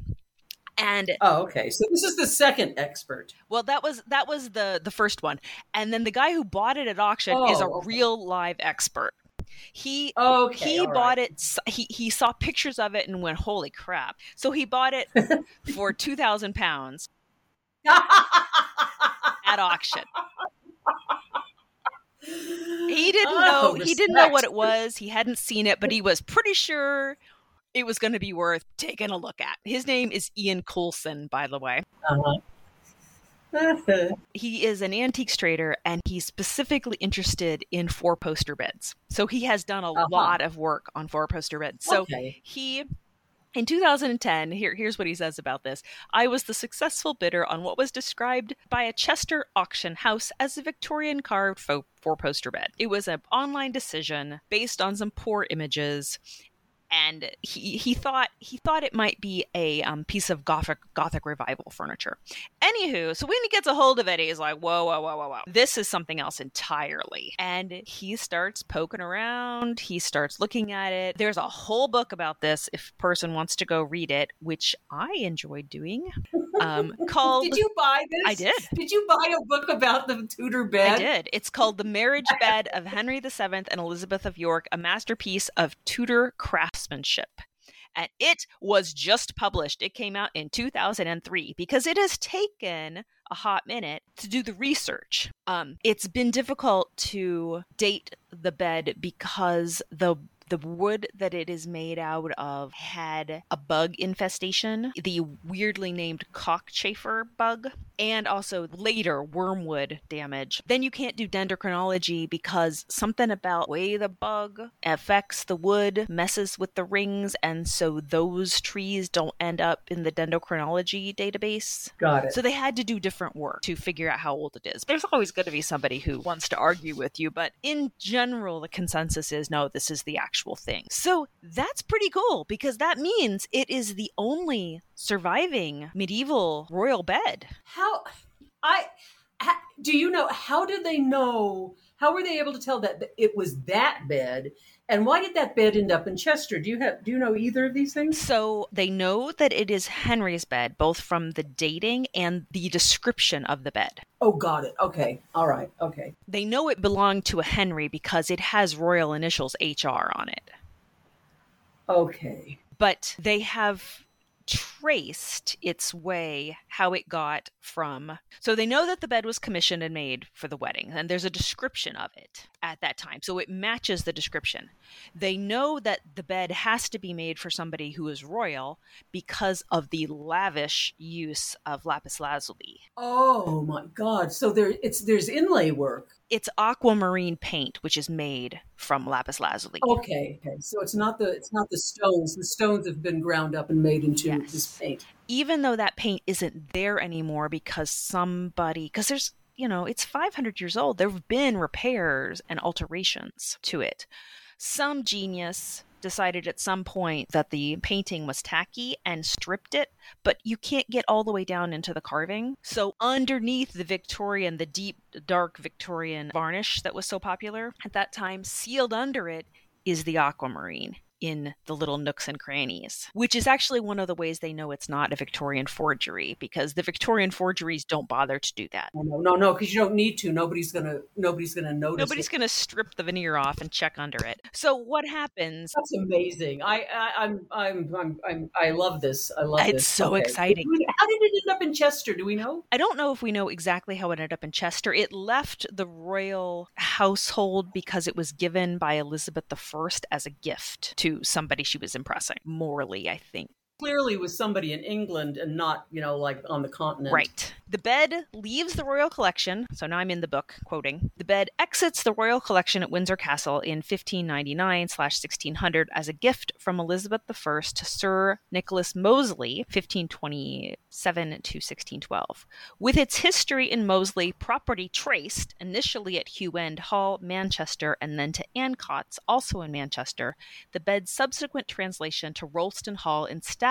And oh, okay. So this is the second expert. Well, that was that was the the first one, and then the guy who bought it at auction oh, is a oh, okay. real live expert. He okay, he bought right. it. He he saw pictures of it and went, "Holy crap!" So he bought it for two thousand pounds at auction. He didn't oh, know. Respect. He didn't know what it was. He hadn't seen it, but he was pretty sure it was going to be worth taking a look at. His name is Ian Coulson, by the way. Uh-huh. he is an antiques trader and he's specifically interested in four poster beds. So he has done a uh-huh. lot of work on four poster beds. So okay. he in 2010, here, here's what he says about this. I was the successful bidder on what was described by a Chester auction house as a Victorian carved four poster bed. It was an online decision based on some poor images and he he thought he thought it might be a um, piece of gothic gothic revival furniture. Anywho, so when he gets a hold of it, he's like, "Whoa, whoa, whoa, whoa, whoa! This is something else entirely." And he starts poking around. He starts looking at it. There's a whole book about this. If person wants to go read it, which I enjoyed doing, um, called. did you buy this? I did. Did you buy a book about the Tudor bed? I did. It's called "The Marriage Bed of Henry VII and Elizabeth of York: A Masterpiece of Tudor craftsmanship. And it was just published. It came out in 2003 because it has taken a hot minute to do the research. Um, it's been difficult to date the bed because the the wood that it is made out of had a bug infestation, the weirdly named cockchafer bug, and also later wormwood damage. Then you can't do dendrochronology because something about way the bug affects the wood messes with the rings, and so those trees don't end up in the dendrochronology database. Got it. So they had to do different work to figure out how old it is. There's always going to be somebody who wants to argue with you, but in general, the consensus is no, this is the actual actual thing. So that's pretty cool because that means it is the only surviving medieval royal bed. How I do you know how did they know how were they able to tell that it was that bed and why did that bed end up in Chester? Do you have do you know either of these things? So they know that it is Henry's bed, both from the dating and the description of the bed. Oh, got it. Okay. All right. Okay. They know it belonged to a Henry because it has royal initials HR on it. Okay. But they have traced its way how it got from so they know that the bed was commissioned and made for the wedding and there's a description of it at that time so it matches the description. They know that the bed has to be made for somebody who is royal because of the lavish use of lapis lazuli. Oh my god so there it's there's inlay work. It's aquamarine paint which is made from lapis lazuli. Okay okay so it's not the it's not the stones the stones have been ground up and made into yes. this paint even though that paint isn't there anymore because somebody because there's you know it's 500 years old there have been repairs and alterations to it some genius decided at some point that the painting was tacky and stripped it, but you can't get all the way down into the carving. So, underneath the Victorian, the deep, dark Victorian varnish that was so popular at that time, sealed under it is the aquamarine in the little nooks and crannies, which is actually one of the ways they know it's not a Victorian forgery because the Victorian forgeries don't bother to do that. Oh, no, no, no, because you don't need to. Nobody's gonna, nobody's gonna notice. Nobody's it. gonna strip the veneer off and check under it. So what happens? That's amazing. I, I am I'm, I'm, I'm, i love this. I love it's this. It's so okay. exciting. How did it end up in Chester? Do we know? I don't know if we know exactly how it ended up in Chester. It left the royal household because it was given by Elizabeth I as a gift to somebody she was impressing morally, I think clearly was somebody in England and not, you know, like on the continent. Right. The bed leaves the royal collection. So now I'm in the book quoting. The bed exits the royal collection at Windsor Castle in 1599 slash 1600 as a gift from Elizabeth I to Sir Nicholas Mosley, 1527 to 1612. With its history in Mosley, property traced initially at Hugh End Hall, Manchester, and then to Ancoats, also in Manchester, the bed's subsequent translation to Rolleston Hall in Staffordshire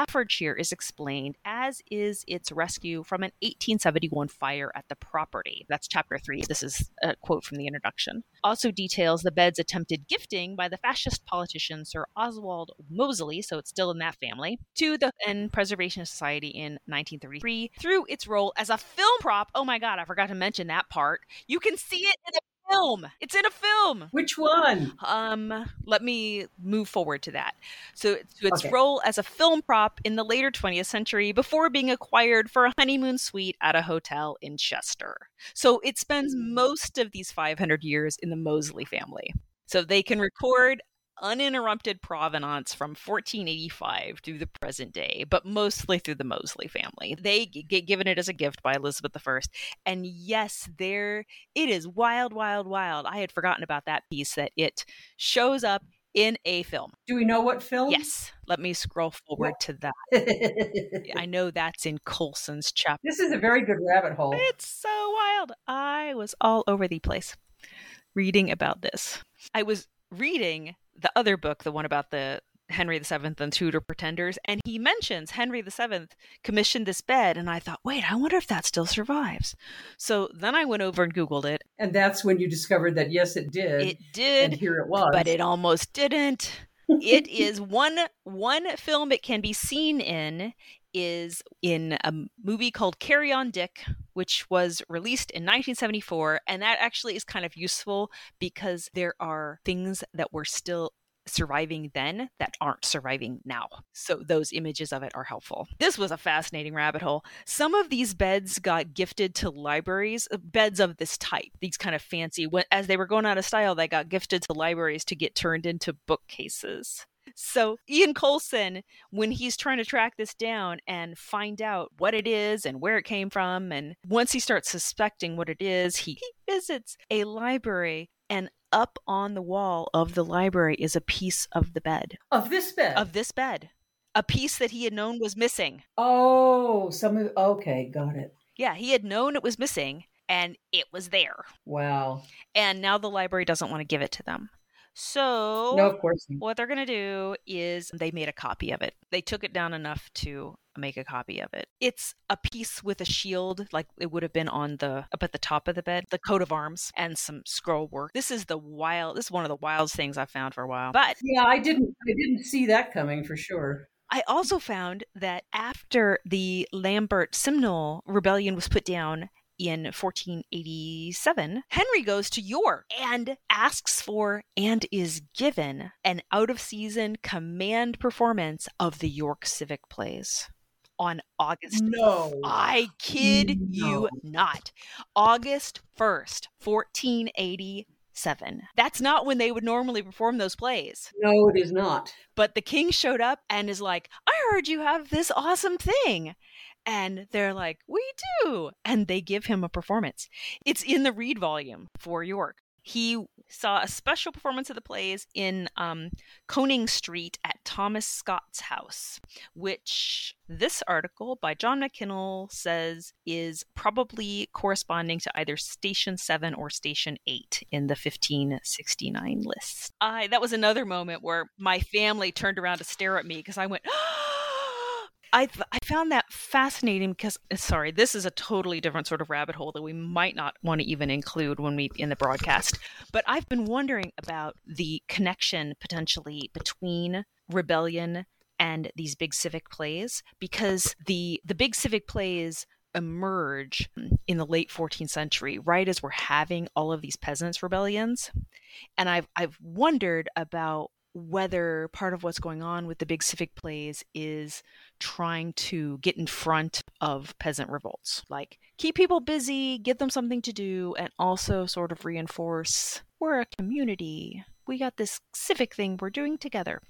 is explained as is its rescue from an 1871 fire at the property. That's chapter three. This is a quote from the introduction. Also details the bed's attempted gifting by the fascist politician Sir Oswald Mosley, so it's still in that family, to the N Preservation Society in 1933 through its role as a film prop. Oh my God, I forgot to mention that part. You can see it in film. It's in a film. Which one? Um, let me move forward to that. So, so its Okay. role as a film prop in the later 20th century before being acquired for a honeymoon suite at a hotel in Chester. So it spends most of these 500 years in the Mosley family. So they can record uninterrupted provenance from 1485 through the present day, but mostly through the Mosley family. They get given it as a gift by Elizabeth I. And yes, there it is wild, wild, wild. I had forgotten about that piece that it shows up in a film. Do we know what film? Yes, let me scroll forward to that. I know that's in Coulson's chapter. This is a very good rabbit hole. It's so wild. I was all over the place reading about this. I was reading the other book, the one about the Henry VII and Tudor pretenders, and he mentions Henry VII commissioned this bed, and I thought, wait, I wonder if that still survives. So then I went over and Googled it. And that's when you discovered that yes, it did. It did, and here it was. but it almost didn't. It is one one film it can be seen in is in a movie called Carry On Dick, which was released in 1974, and that actually is kind of useful because there are things that were still surviving then that aren't surviving now. So those images of it are helpful. This was a fascinating rabbit hole. Some of these beds got gifted to libraries, uh, beds of this type, these kind of fancy as they were going out of style, they got gifted to libraries to get turned into bookcases. So Ian Coulson, when he's trying to track this down and find out what it is and where it came from, and once he starts suspecting what it is, he, he visits a library and up on the wall of the library is a piece of the bed of this bed. of this bed a piece that he had known was missing oh, some of okay, got it. yeah he had known it was missing and it was there Wow. and now the library doesn't want to give it to them so No, of course. not. what they're going to do is they made a copy of it. They took it down enough to make a copy of it. It's a piece with a shield, like it would have been on the up at the top of the bed, the coat of arms, and some scroll work. This is the wild. This is one of the wildest things I've found for a while. But Yeah, I didn't. I didn't see that coming for sure. I also found that after the Lambert Simnel rebellion was put down in 1487, Henry goes to York and asks for and is given an out of season command performance of the York Civic Plays on August. No. I kid you not. August 1st, 1487. That's not when they would normally perform those plays. No, it is not. But the king showed up and is like, I heard you have this awesome thing. And they're like, We do. And they give him a performance. It's in the Reed volume for York. He saw a special performance of the plays in um, Coning Street at Thomas Scott's house, which this article by John McKinnell says is probably corresponding to either Station 7 or Station 8 in the 1569 list. I that was another moment where my family turned around to stare at me because I went, I, I found that fascinating because uh, sorry this is a totally different sort of rabbit hole that we might not want to even include when we in the broadcast but i've been wondering about the connection potentially between rebellion and these big civic plays because the the big civic plays emerge in the late 14th century right as we're having all of these peasants rebellions. And i've i've wondered about whether part of what's going on with the big civic plays is trying to get in front of peasant revolts like keep people busy give them something to do and also sort of reinforce we're a community. We got this civic thing we're doing together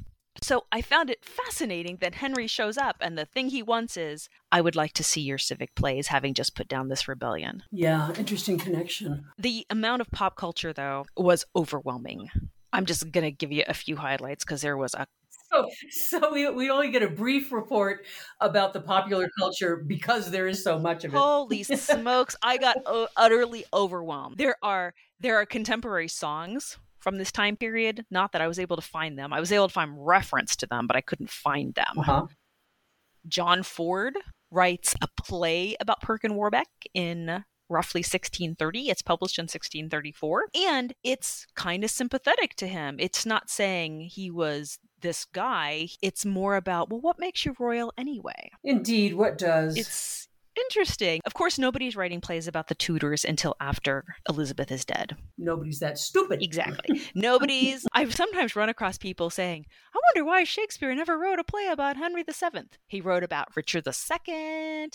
so I found it fascinating that Henry shows up and the thing he wants is, I would like to see your civic plays having just put down this rebellion. Yeah, interesting connection. The amount of pop culture, though, was overwhelming. I'm just going to give you a few highlights because there was a So, so we, we only get a brief report about the popular culture because there is so much of it. holy smokes i got o- utterly overwhelmed there are there are contemporary songs from this time period not that i was able to find them i was able to find reference to them but i couldn't find them Uh-huh. john ford writes a play about Perkin Warbeck in roughly 1630. It's published in 1634, and it's kind of sympathetic to him. It's not saying he was this guy, it's more about, well, what makes you royal anyway? Indeed, what does? It's interesting. Of course, nobody's writing plays about the Tudors until after Elizabeth is dead. Nobody's that stupid. Exactly. Nobody's. I've sometimes run across people saying, I wonder why Shakespeare never wrote a play about Henry VII. He wrote about Richard II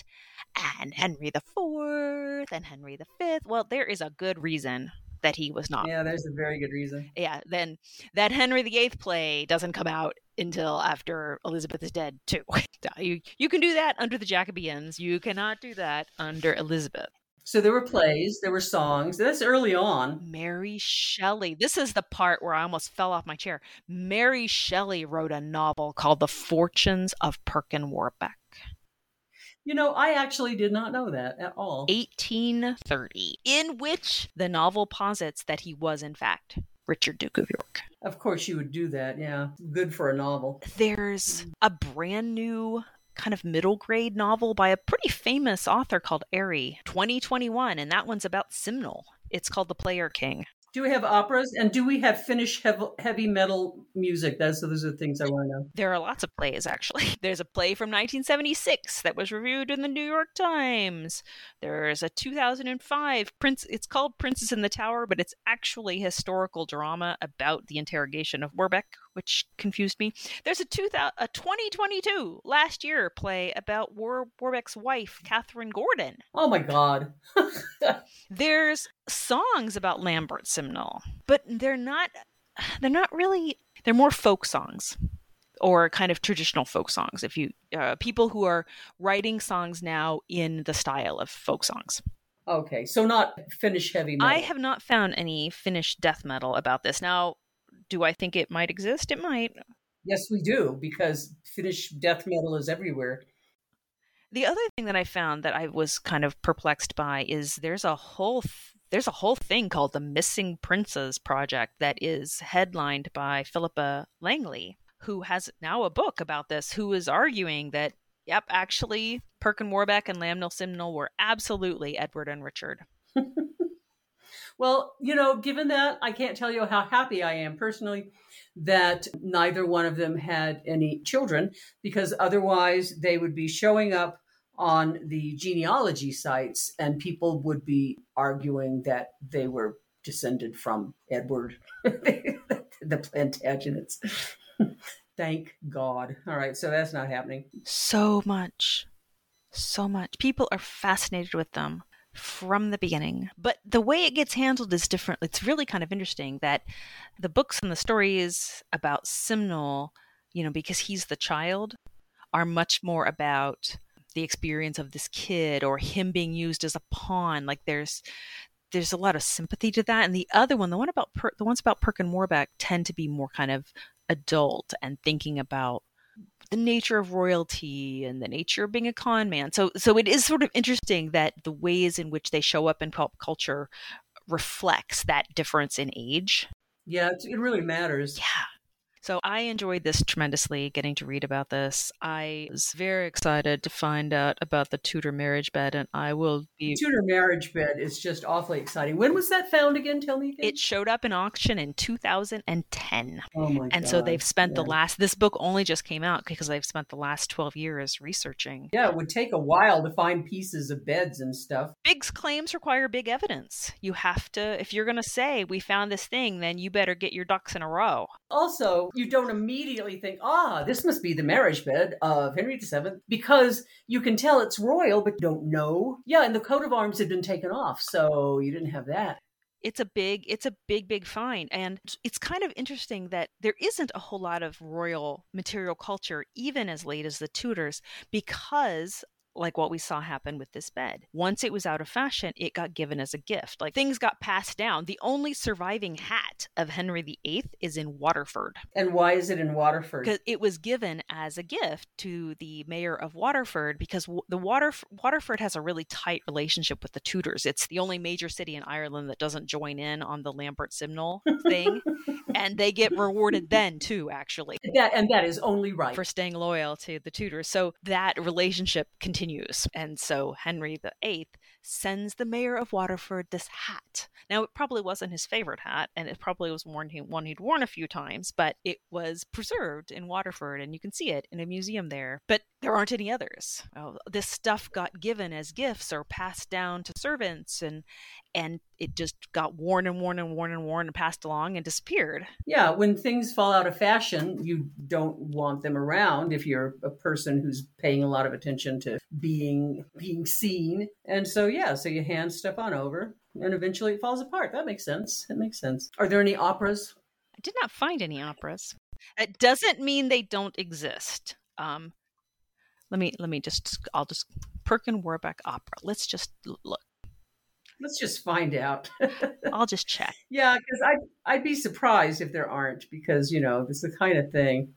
and Henry IV and Henry V. Well, there is a good reason that he was not. Yeah, there's a very good reason. Yeah, then that Henry VIII play doesn't come out until after Elizabeth is dead too. you you can do that under the Jacobeans. You cannot do that under Elizabeth. So there were plays, there were songs. That's early on. Mary Shelley. This is the part where I almost fell off my chair. Mary Shelley wrote a novel called The Fortunes of Perkin Warbeck. You know, I actually did not know that at all. 1830, in which the novel posits that he was, in fact, Richard, Duke of York. Of course, you would do that. Yeah. Good for a novel. There's a brand new kind of middle grade novel by a pretty famous author called Avi, 2021, and that one's about Simnel. It's called The Player King. Do we have operas and do we have Finnish heavy metal music? Those, those are the things I want to know. There are lots of plays, actually. There's a play from 1976 that was reviewed in the New York Times. There's a 2005 Prince. It's called Princess in the Tower, but it's actually historical drama about the interrogation of Warbeck, which confused me. There's a, 2000, a 2022 last year play about War, Warbeck's wife, Catherine Gordon. Oh my God. There's songs about Lambert Simnel, but they're not. They're not really. They're more folk songs or kind of traditional folk songs. If you uh, people who are writing songs now in the style of folk songs. Okay, so not Finnish heavy metal. I have not found any Finnish death metal about this. Now, do I think it might exist? It might. Yes, we do, because Finnish death metal is everywhere. The other thing that I found that I was kind of perplexed by is there's a whole th- there's a whole thing called the Missing Princes Project that is headlined by Philippa Langley, who has now a book about this, who is arguing that yep, actually Perkin Warbeck and Lamnel Simnel were absolutely Edward and Richard. Well, you know, given that, I can't tell you how happy I am personally that neither one of them had any children, because otherwise they would be showing up on the genealogy sites and people would be arguing that they were descended from Edward, the Plantagenets. Thank God. All right, so that's not happening. So much. So much. People are fascinated with them from the beginning. But the way it gets handled is different. It's really kind of interesting that the books and the stories about Simnel, you know, because he's the child, are much more about the experience of this kid or him being used as a pawn. Like there's there's a lot of sympathy to that. And the other one, the one about per, the ones about Perkin Warbeck, tend to be more kind of adult and thinking about the nature of royalty and the nature of being a con man. So so it is sort of interesting that the ways in which they show up in pop culture reflects that difference in age. Yeah, it really matters. Yeah. So I enjoyed this tremendously, getting to read about this. I was very excited to find out about the Tudor marriage bed, and I will be. Tudor marriage bed is just awfully exciting. When was that found again? Tell me again. It showed up in auction in 2010. Oh my And God. so they've spent yeah. the last, this book only just came out because they've spent the last 12 years researching. Yeah, it would take a while to find pieces of beds and stuff. Big claims require big evidence. You have to, if you're going to say, we found this thing, then you better get your ducks in a row. Also, you don't immediately think, ah, this must be the marriage bed of Henry VII, because you can tell it's royal, but don't know. Yeah, and the coat of arms had been taken off, so you didn't have that. it's a big it's a big big find and it's kind of interesting that there isn't a whole lot of royal material culture even as late as the tudors because like what we saw happen with this bed. Once it was out of fashion, it got given as a gift. Like things got passed down. The only surviving hat of Henry VIII is in Waterford And why is it in Waterford? because it was given as a gift to the mayor of Waterford because the Water Waterford has a really tight relationship with the Tudors. It's the only major city in Ireland that doesn't join in on the Lambert Simnel thing, and they get rewarded then too, actually, That and that is only right. for staying loyal to the Tudors. So that relationship continues continues. And so Henry VIII sends the mayor of Waterford this hat. Now, it probably wasn't his favorite hat, and it probably was one, one he'd worn a few times, but it was preserved in Waterford, and you can see it in a museum there. But there aren't any others. Oh, this stuff got given as gifts or passed down to servants, and and it just got worn and worn and worn and worn and passed along and disappeared. Yeah, when things fall out of fashion, you don't want them around if you're a person who's paying a lot of attention to being being seen. And so yeah, so you hand stuff on over and eventually it falls apart. That makes sense. It makes sense. Are there any operas? I did not find any operas. It doesn't mean they don't exist. Um, let me let me just I'll just Perkin Warbeck opera. Let's just look. Let's just find out. I'll just check. Yeah, because I I'd be surprised if there aren't because you know this is the kind of thing.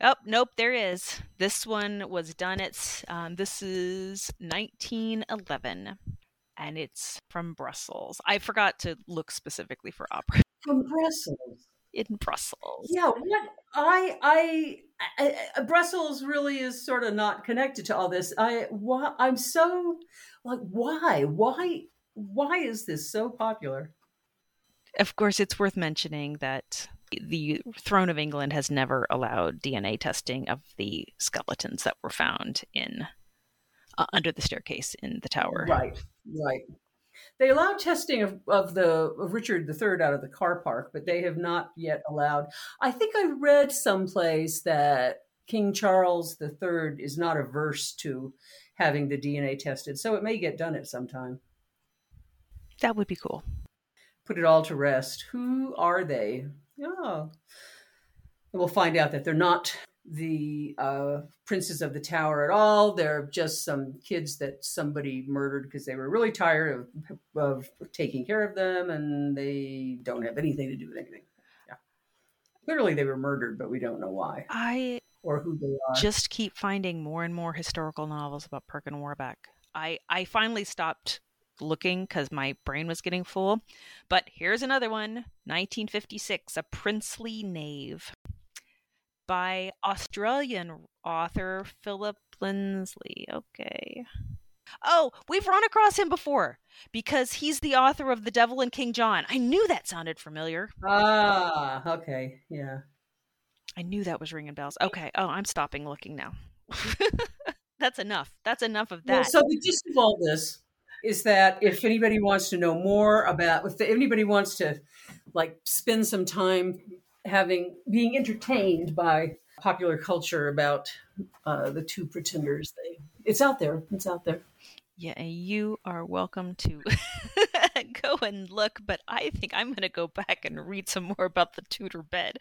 Oh nope, there is. This one was done at um, this is 1911, and it's from Brussels. I forgot to look specifically for opera. From Brussels. In Brussels. Yeah, what I, I I, I Brussels really is sort of not connected to all this. I why I'm so like why why why is this so popular? Of course, it's worth mentioning that the throne of England has never allowed DNA testing of the skeletons that were found in uh, under the staircase in the tower. Right, right. They allowed testing of, of the of Richard III out of the car park, but they have not yet allowed. I think I read someplace that King Charles III is not averse to having the DNA tested, so it may get done at some time. That would be cool. Put it all to rest. Who are they? Oh. And we'll find out that they're not the uh, princes of the tower at all. They're just some kids that somebody murdered because they were really tired of, of taking care of them and they don't have anything to do with anything. Yeah. Clearly they were murdered, but we don't know why. I or who they are. Just keep finding more and more historical novels about Perkin Warbeck. I, I finally stopped looking because my brain was getting full. But here's another one 1956 A Princely Knave by Australian author Philip Lindsay. Okay. Oh, we've run across him before because he's the author of The Devil and King John. I knew that sounded familiar. Ah, okay. Yeah. I knew that was ringing bells. Okay. Oh, I'm stopping looking now. That's enough. That's enough of that. Well, so the gist of all this is that if anybody wants to know more about, if anybody wants to like spend some time having being entertained by popular culture about uh, the two pretenders. They, it's out there. It's out there. Yeah, you are welcome to go and look, but I think I'm going to go back and read some more about the Tudor bed.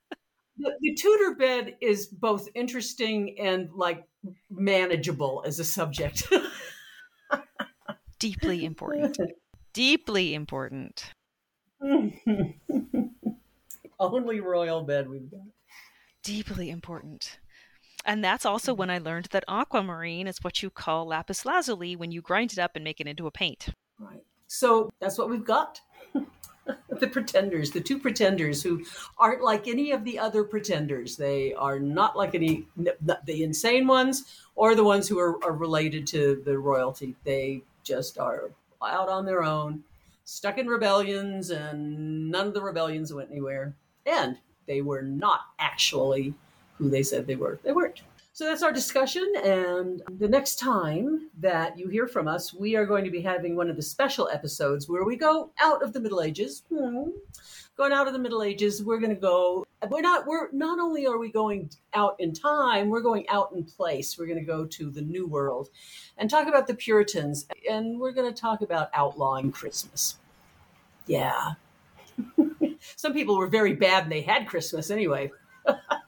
the, the Tudor bed is both interesting and like manageable as a subject. Deeply important. Deeply important. only royal bed we've got. Deeply important. And that's also when I learned that aquamarine is what you call lapis lazuli when you grind it up and make it into a paint. Right. So that's what we've got. the pretenders, the two pretenders who aren't like any of the other pretenders. They are not like any the insane ones or the ones who are, are related to the royalty. They just are out on their own, stuck in rebellions, and none of the rebellions went anywhere and they were not actually who they said they were. They weren't. So that's our discussion. And the next time that you hear from us, we are going to be having one of the special episodes where we go out of the Middle Ages. Hmm. Going out of the Middle Ages, we're going to go. We're not. We're not only are we going out in time, we're going out in place. We're going to go to the New World, and talk about the Puritans, and we're going to talk about outlawing Christmas. Yeah, some people were very bad and they had Christmas anyway.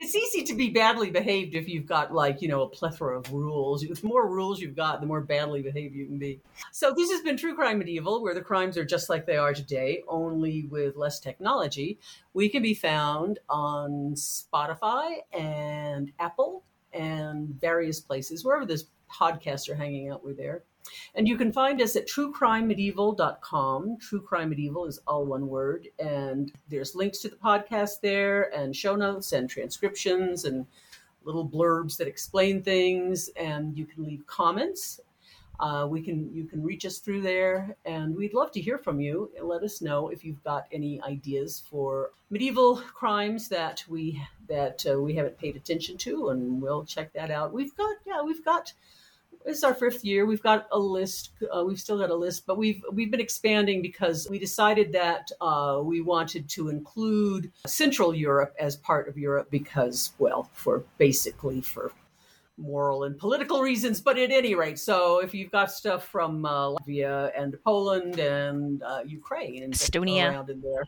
it's easy to be badly behaved if you've got like you know a plethora of rules. The more rules you've got the more badly behaved you can be. So this has been true crime medieval where the crimes are just like they are today only with less technology. We can be found on spotify and apple and various places wherever this podcasts are hanging out we're there and you can find us at truecrimemedieval.com. True Crime Medieval is all one word. And there's links to the podcast there, and show notes, and transcriptions, and little blurbs that explain things, and you can leave comments. Uh, we can you can reach us through there, and we'd love to hear from you. Let us know if you've got any ideas for medieval crimes that we that uh, we haven't paid attention to, and we'll check that out. We've got yeah, we've got it's our fifth year. We've got a list. Uh, we've still got a list, but we've we've been expanding because we decided that uh, we wanted to include Central Europe as part of Europe because, well, for basically for moral and political reasons. But at any rate, so if you've got stuff from uh, Latvia and Poland and uh, Ukraine and Estonia around in there.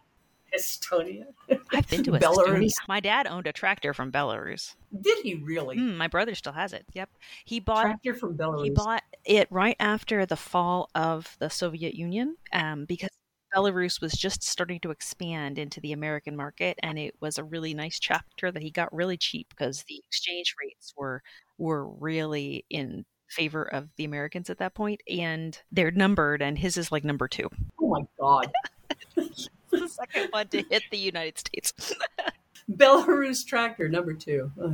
Estonia. I've been to Belarus. Estonia. My dad owned a tractor from Belarus. Did he really? Mm, my brother still has it. Yep, he bought Tractor from Belarus. he bought it right after the fall of the Soviet Union um, because Belarus was just starting to expand into the American market, and it was a really nice tractor that he got really cheap because the exchange rates were were really in favor of the Americans at that point, and they're numbered, and his is like number two. oh my God. the second one to hit the United States. Belarus tractor number two. Uh.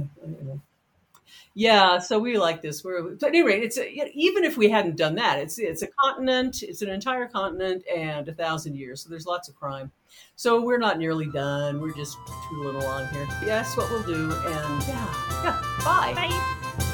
Yeah, so we like this. We're at any rate, it's a, even if we hadn't done that, it's it's a continent, it's an entire continent, and a thousand years. So there's lots of crime. So we're not nearly done. We're just too little on here. Yeah, that's what we'll do. And yeah, yeah. Bye. Bye.